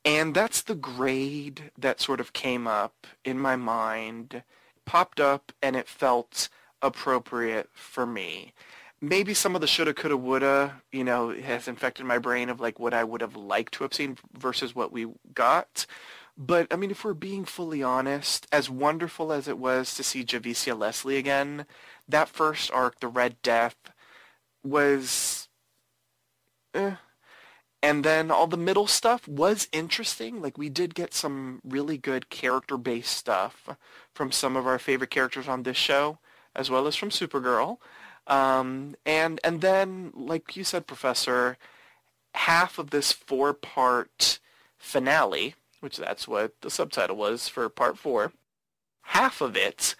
And that's the grade that sort of came up in my mind, popped up, and it felt appropriate for me. Maybe some of the shoulda, coulda, woulda, you know, has infected my brain of like what I would have liked to have seen versus what we got. But I mean, if we're being fully honest, as wonderful as it was to see Javicia Leslie again, that first arc, The Red Death, was eh. And then all the middle stuff was interesting. Like we did get some really good character-based stuff from some of our favorite characters on this show as well as from Supergirl. Um, and and then, like you said, Professor, half of this four-part finale, which that's what the subtitle was for part four, half of it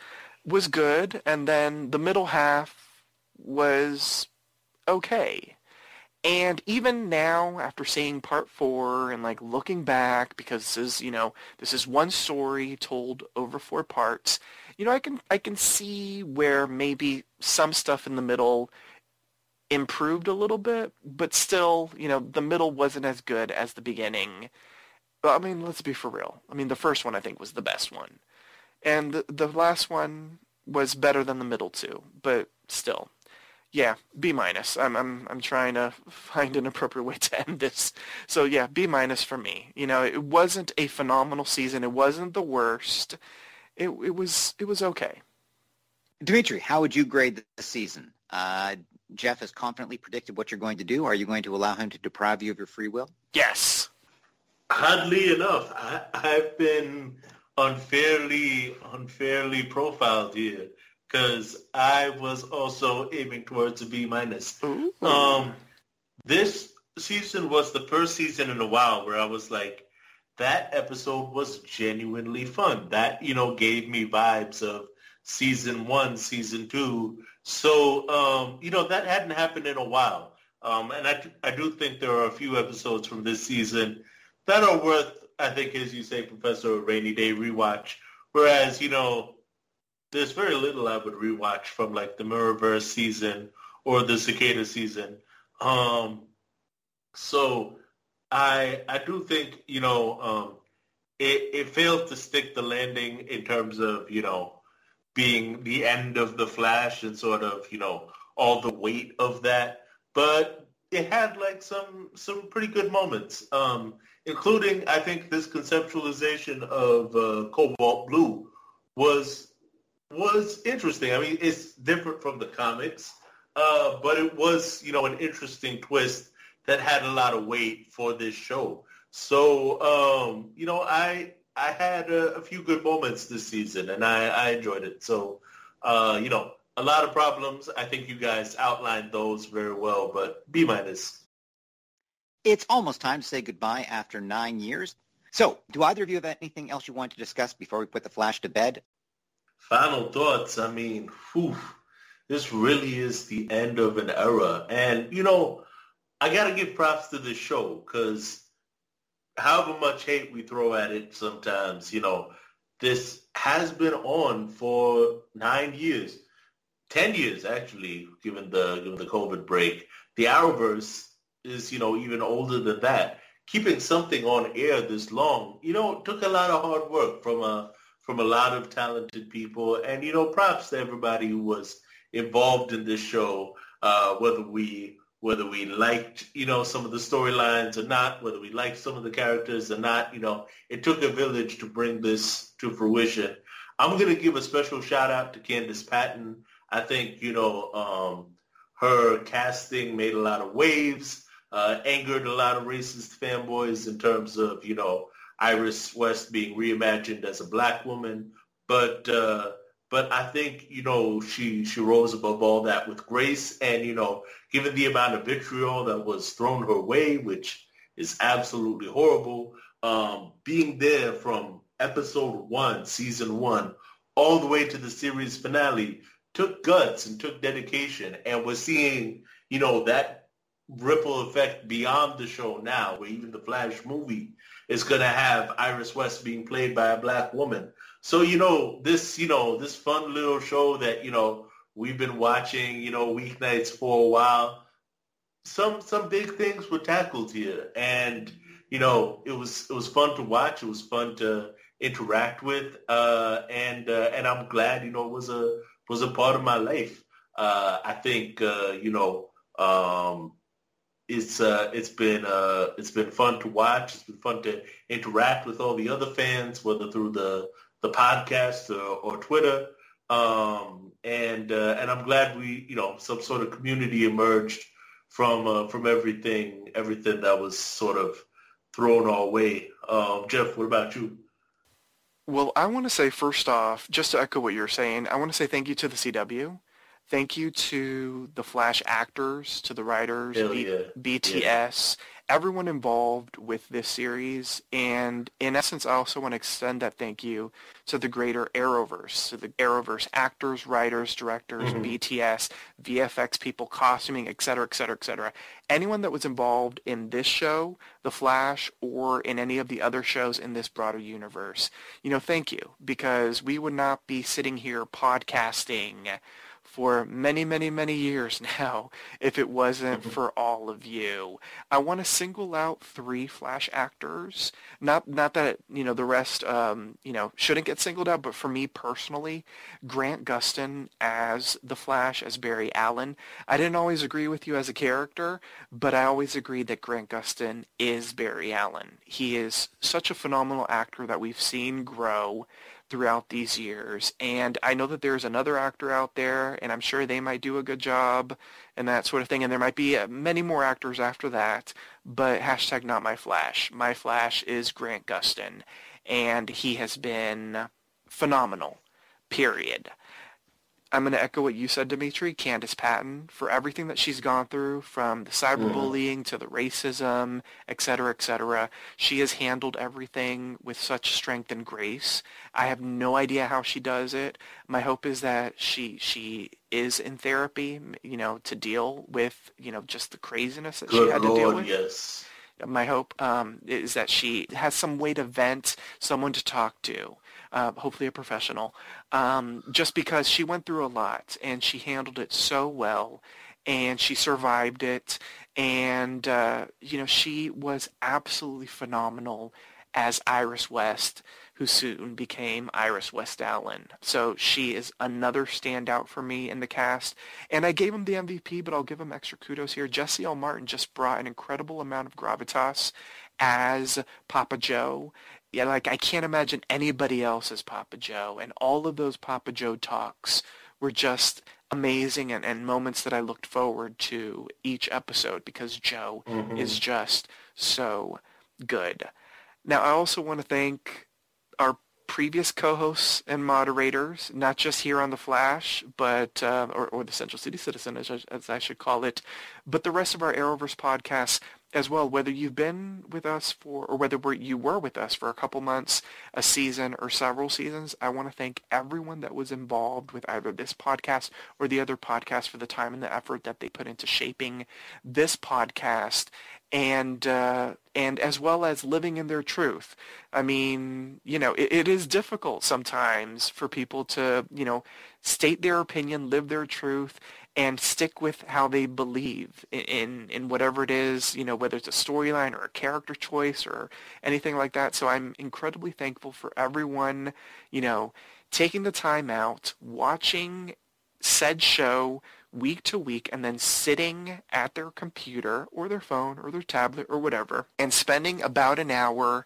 was good, and then the middle half was okay. And even now, after seeing part four and like looking back, because this is, you know, this is one story told over four parts, you know, I can I can see where maybe some stuff in the middle improved a little bit, but still, you know, the middle wasn't as good as the beginning. I mean, let's be for real. I mean, the first one I think was the best one, and the the last one was better than the middle two, but still, yeah, B minus. I'm I'm I'm trying to find an appropriate way to end this. So yeah, B minus for me. You know, it wasn't a phenomenal season. It wasn't the worst it it was it was okay. Dimitri, how would you grade the season? Uh, Jeff has confidently predicted what you're going to do. Are you going to allow him to deprive you of your free will? Yes. Oddly enough, I, I've been unfairly unfairly profiled here because I was also aiming towards a B minus. Um, this season was the first season in a while where I was like, that episode was genuinely fun. That you know gave me vibes of season one, season two. So um, you know that hadn't happened in a while. Um, and I, I do think there are a few episodes from this season that are worth I think, as you say, Professor Rainy Day rewatch. Whereas, you know, there's very little I would rewatch from like the Mirrorverse season or the Cicada season. Um, so I I do think you know um, it it failed to stick the landing in terms of you know being the end of the Flash and sort of you know all the weight of that, but it had like some some pretty good moments. Um, including I think this conceptualization of uh, Cobalt Blue was was interesting. I mean, it's different from the comics, uh, but it was you know an interesting twist that had a lot of weight for this show. So um, you know, I I had a, a, few good moments this season, and I, I enjoyed it. So uh, you know, a lot of problems. I think you guys outlined those very well, but B minus. It's almost time to say goodbye after nine years. So, do either of you have anything else you want to discuss before we put the Flash to bed? Final thoughts. I mean, whew, this really is the end of an era. And, you know, I got to give props to this show because however much hate we throw at it sometimes, you know, this has been on for nine years, 10 years actually, given the, given the COVID break. The Arrowverse is, you know, even older than that. Keeping something on air this long, you know, took a lot of hard work from a from a lot of talented people, and you know, props to everybody who was involved in this show, uh, whether we whether we liked, you know, some of the storylines or not, whether we liked some of the characters or not, you know, it took a village to bring this to fruition. I'm going to give a special shout out to Candice Patton. I think, you know, um, her casting made a lot of waves uh, angered a lot of racist fanboys in terms of, you know, Iris West being reimagined as a black woman. But uh, but I think, you know, she, she rose above all that with grace. And, you know, given the amount of vitriol that was thrown her way, which is absolutely horrible, um, being there from episode one, season one, all the way to the series finale took guts and took dedication. And we're seeing, you know, that ripple effect beyond the show now, where even the Flash movie is going to have Iris West being played by a black woman. So, you know, this, you know, this fun little show that, you know, we've been watching, you know, weeknights for a while, some, some big things were tackled here. And, you know, it was, it was fun to watch. It was fun to interact with. Uh, and, uh, and I'm glad, you know, it was a, was a part of my life. Uh, I think, uh, you know, um, it's uh, it's been uh, it's been fun to watch. It's been fun to interact with all the other fans, whether through the the podcast or, or Twitter. Um, and uh, and I'm glad we you know some sort of community emerged from uh, from everything everything that was sort of thrown our way. Um, Jeff, what about you? Well, I want to say first off, just to echo what you're saying, I want to say thank you to the CW Thank you to the Flash actors, to the writers, B- yeah. BTS, yeah. Everyone involved with this series. And in essence, I also want to extend that thank you to the greater Arrowverse, to the Arrowverse actors, writers, directors, mm-hmm. BTS, VFX people, costuming, et cetera, et cetera, et cetera. Anyone that was involved in this show, The Flash, or in any of the other shows in this broader universe, you know, thank you, because we would not be sitting here podcasting for many, many, many years now if it wasn't mm-hmm. for all of you. I want to single out three Flash actors. Not not that you know the rest um, you know shouldn't get singled out, but for me personally, Grant Gustin as the Flash as Barry Allen. I didn't always agree with you as a character, but I always agreed that Grant Gustin is Barry Allen. He is such a phenomenal actor that we've seen grow throughout these years. And I know that there's another actor out there, and I'm sure they might do a good job and that sort of thing. And there might be uh, many more actors after that. But hashtag not my Flash. My Flash is Grant Gustin. and he has been phenomenal, period. I'm going to echo what you said, Dimitri. Candice Patton, for everything that she's gone through, from the cyberbullying mm. to the racism, et cetera, et cetera, she has handled everything with such strength and grace. I have no idea how she does it. My hope is that she she is in therapy, you know, to deal with, you know, just the craziness that Good she had Lord, to deal with. Yes. My hope um, is that she has some way to vent, someone to talk to uh, hopefully a professional, um, just because she went through a lot and she handled it so well and she survived it and uh, you know she was absolutely phenomenal as Iris West who soon became Iris West Allen. So she is another standout for me in the cast. And I gave him the MVP, but I'll give him extra kudos here. Jesse L. Martin just brought an incredible amount of gravitas as Papa Joe yeah, like I can't imagine anybody else as Papa Joe. And all of those Papa Joe talks were just amazing and, and moments that I looked forward to each episode because Joe mm-hmm. is just so good. Now, I also want to thank our previous co-hosts and moderators, not just here on The Flash, but uh, or, or the Central City Citizen, as, as I should call it, but the rest of our Arrowverse podcasts as well, whether you've been with us for, or whether you were with us for a couple months, a season, or several seasons, I want to thank everyone that was involved with either this podcast or the other podcast for the time and the effort that they put into shaping this podcast and uh, and as well as living in their truth. I mean, you know, it, it is difficult sometimes for people to, you know, state their opinion, live their truth, and stick with how they believe in in whatever it is, you know, whether it's a storyline or a character choice or anything like that. So I'm incredibly thankful for everyone, you know, taking the time out, watching said show week to week and then sitting at their computer or their phone or their tablet or whatever and spending about an hour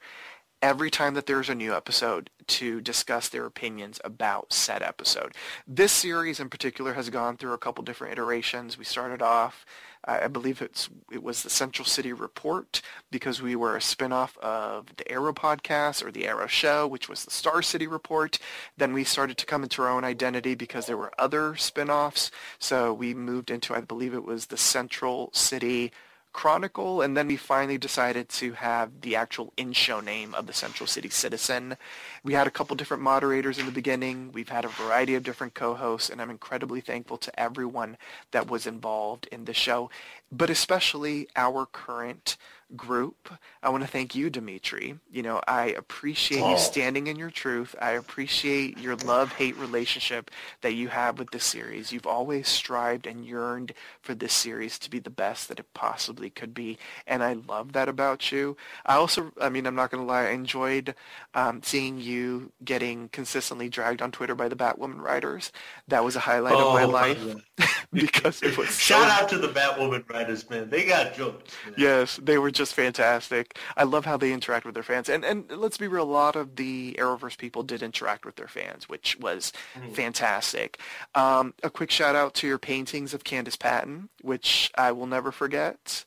every time that there's a new episode to discuss their opinions about said episode. This series in particular has gone through a couple different iterations. We started off, I believe it's it was the Central City Report because we were a spinoff of the Arrow podcast or the Arrow Show, which was the Star City Report. Then we started to come into our own identity because there were other spinoffs. So we moved into, I believe it was the Central City Chronicle, and then we finally decided to have the actual in-show name of the Central City Citizen. We had a couple different moderators in the beginning. We've had a variety of different co-hosts, and I'm incredibly thankful to everyone that was involved in the show, but especially our current group. I want to thank you, Dimitri. You know, I appreciate oh. you standing in your truth. I appreciate your love-hate relationship that you have with this series. You've always strived and yearned for this series to be the best that it possibly could be, and I love that about you. I also, I mean, I'm not going to lie, I enjoyed um, seeing you getting consistently dragged on Twitter by the Batwoman writers. That was a highlight oh, of my life because it was. Shout so... out to the Batwoman writers, man. They got jokes. Man. Yes, they were just fantastic. I love how they interact with their fans. And and let's be real, a lot of the Arrowverse people did interact with their fans, which was mm. fantastic. Um, a quick shout out to your paintings of Candice Patton, which I will never forget.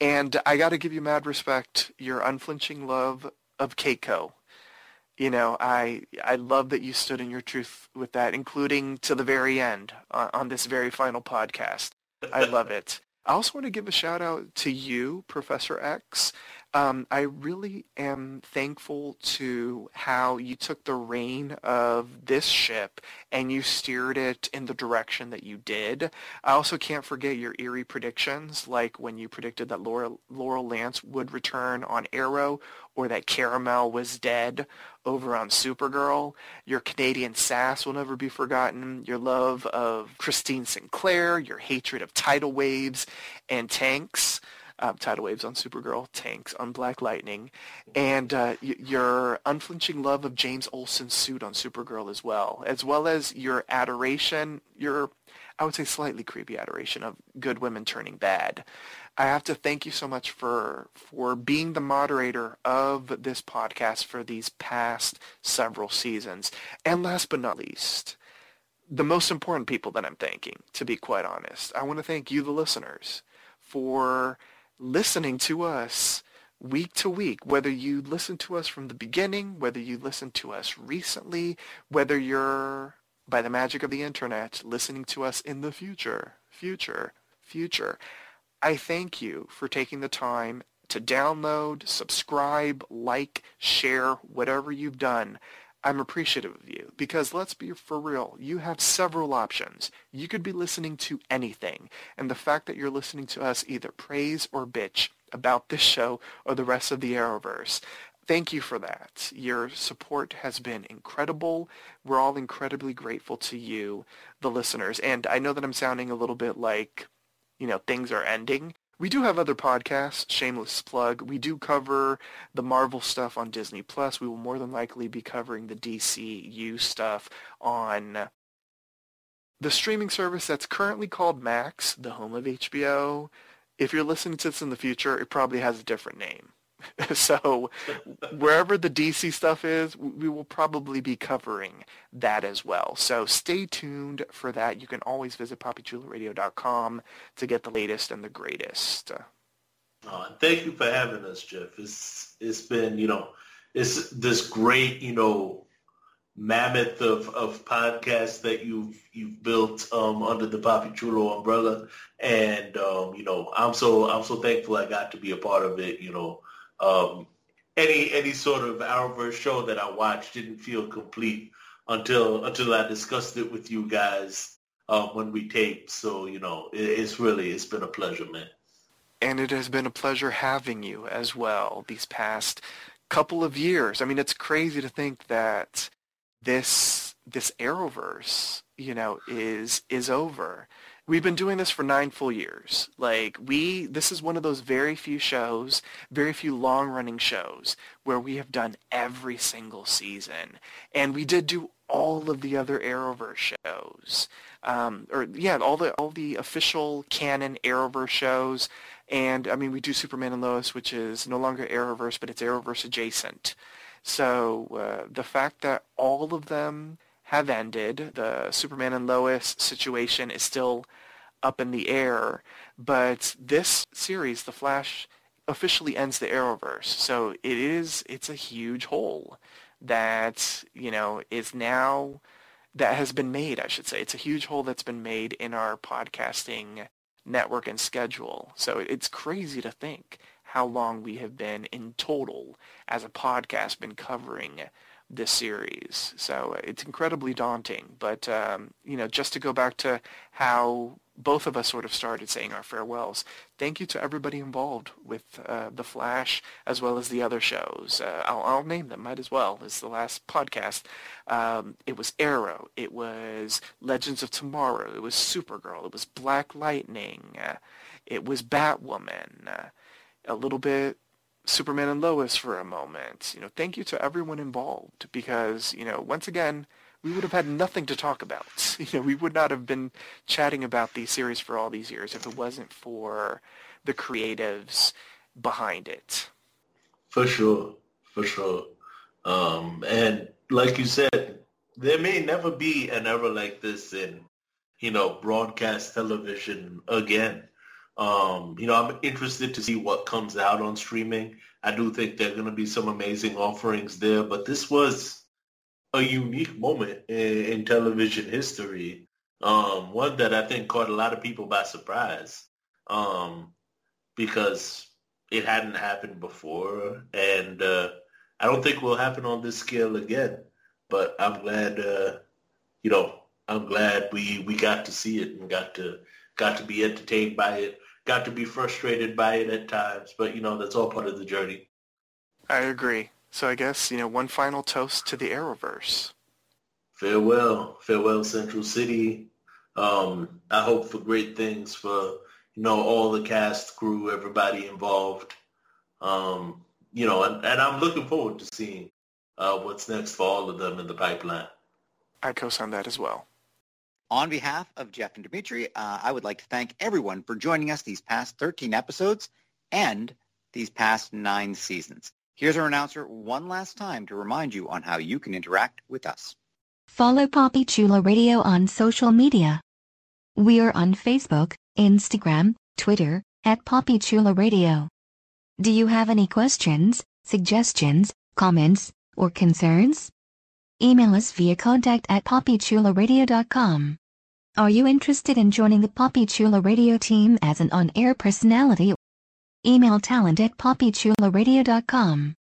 And I got to give you mad respect, your unflinching love of Khione. You know, I I love that you stood in your truth with that, including to the very end on, on this very final podcast. I love it. I also want to give a shout out to you, Professor Echs. Um, I really am thankful to how you took the reign of this ship and you steered it in the direction that you did. I also can't forget your eerie predictions, like when you predicted that Laurel, Laurel Lance would return on Arrow or that Karamel was dead over on Supergirl. Your Canadian sass will never be forgotten. Your love of Christine Sinclair, your hatred of tidal waves and tanks. Uh, tidal waves on Supergirl, tanks on Black Lightning, and uh, y- your unflinching love of James Olsen's suit on Supergirl as well, as well as your adoration, your, I would say slightly creepy adoration of good women turning bad. I have to thank you so much for for being the moderator of this podcast for these past several seasons. And last but not least, the most important people that I'm thanking, to be quite honest, I want to thank you, the listeners, for listening to us week to week, whether you listen to us from the beginning, whether you listen to us recently, whether you're, by the magic of the internet, listening to us in the future, future, future. I thank you for taking the time to download, subscribe, like, share, whatever you've done. I'm appreciative of you because let's be for real, you have several options. You could be listening to anything, and the fact that you're listening to us either praise or bitch about this show or the rest of the Arrowverse. Thank you for that. Your support has been incredible. We're all incredibly grateful to you, the listeners. And I know that I'm sounding a little bit like, you know, things are ending. We do have other podcasts, shameless plug. We do cover the Marvel stuff on Disney Plus. We will more than likely be covering the DCU stuff on the streaming service that's currently called Max, the home of HBO. If you're listening to this in the future, it probably has a different name. so wherever the DC stuff is, we will probably be covering that as well. So stay tuned for that. You can always visit PapiChuloRadio.com to get the latest and the greatest. Uh, thank you for having us, Jeff. It's it's been you know it's this great you know mammoth of, of podcasts that you've you've built um, under the Papi Chulo umbrella, and um, you know I'm so I'm so thankful I got to be a part of it. You know, um, any any sort of Arrowverse show that I watched didn't feel complete until until I discussed it with you guys uh, when we taped. So you know, it, it's really it's been a pleasure, man. And it has been a pleasure having you as well these past couple of years. I mean, it's crazy to think that this this Arrowverse, you know, is is over. We've been doing this for nine full years. Like we, this is one of those very few shows, very few long-running shows where we have done every single season, and we did do all of the other Arrowverse shows, um, or yeah, all the all the official canon Arrowverse shows. And I mean, we do Superman and Lois, which is no longer Arrowverse, but it's Arrowverse adjacent. So uh, the fact that all of them have ended, the Superman and Lois situation is still up in the air, but this series, The Flash, officially ends the Arrowverse. So it is it's a huge hole that, you know, is now that has been made, I should say. It's a huge hole that's been made in our podcasting network and schedule. So it's crazy to think how long we have been in total as a podcast been covering this series. So it's incredibly daunting. But, um, you know, just to go back to how both of us sort of started saying our farewells, thank you to everybody involved with uh, The Flash as well as the other shows. Uh, I'll, I'll, name them, might as well. It's the last podcast. Um, it was Arrow. It was Legends of Tomorrow. It was Supergirl. It was Black Lightning. Uh, it was Batwoman. Uh, a little bit Superman and Lois for a moment. You know, thank you to everyone involved because, you know, once again, we would have had nothing to talk about. You know, we would not have been chatting about these series for all these years if it wasn't for the creatives behind it. For sure, for sure. Um, and like you said, there may never be an era like this in, you know, broadcast television again. Um, you know, I'm interested to see what comes out on streaming. I do think there are going to be some amazing offerings there, but this was a unique moment in, in television history. Um, one that I think caught a lot of people by surprise um, because it hadn't happened before, and uh, I don't think will happen on this scale again. But I'm glad, uh, you know, I'm glad we we got to see it and got to got to be entertained by it got to be frustrated by it at times, but you know, that's all part of the journey. I agree. So I guess, you know, one final toast to the Arrowverse. Farewell. Farewell, Central City. Um, I hope for great things for, you know, all the cast, crew, everybody involved. Um, you know, and, and I'm looking forward to seeing uh, what's next for all of them in the pipeline. I co-sign that as well. On behalf of Jeff and Dimitri, uh, I would like to thank everyone for joining us these past 13 episodes and these past nine seasons. Here's our announcer one last time to remind you on how you can interact with us. Follow Papi Chulo Radio on social media. We are on Facebook, Instagram, Twitter, at Papi Chulo Radio. Do you have any questions, suggestions, comments, or concerns? Email us via contact at PapiChuloRadio.com. Are you interested in joining the Papi Chulo Radio team as an on-air personality? Email talent at PapiChuloRadio.com.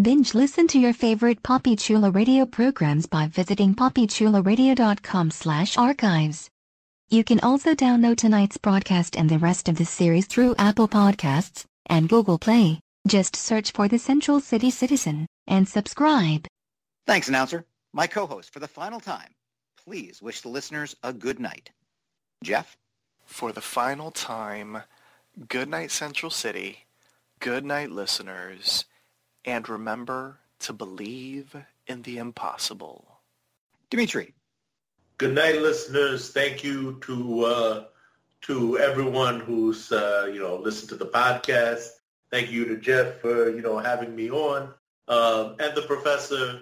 Binge listen to your favorite Papi Chulo Radio programs by visiting PapiChuloRadio.com slash archives. You can also download tonight's broadcast and the rest of the series through Apple Podcasts and Google Play. Just search for The Central City Citizen and subscribe. Thanks, announcer. My co-host for the final time. Please wish the listeners a good night. Jeff? For the final time, good night Central City, good night listeners, and remember to believe in the impossible. Dimitri? Good night, listeners. Thank you to uh, to everyone who's uh, you know listened to the podcast. Thank you to Jeff for you know having me on, um, and the professor.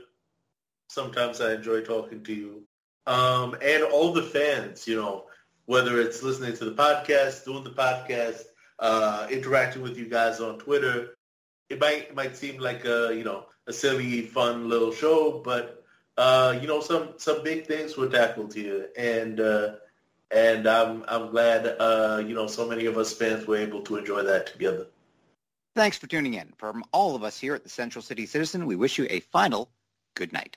Sometimes I enjoy talking to you, um, and all the fans. You know, whether it's listening to the podcast, doing the podcast, uh, interacting with you guys on Twitter. It might it might seem like a you know a silly, fun little show, but uh, you know some some big things were tackled here, and uh, and I'm I'm glad uh, you know so many of us fans were able to enjoy that together. Thanks for tuning in. From all of us here at the Central City Citizen, we wish you a final good night.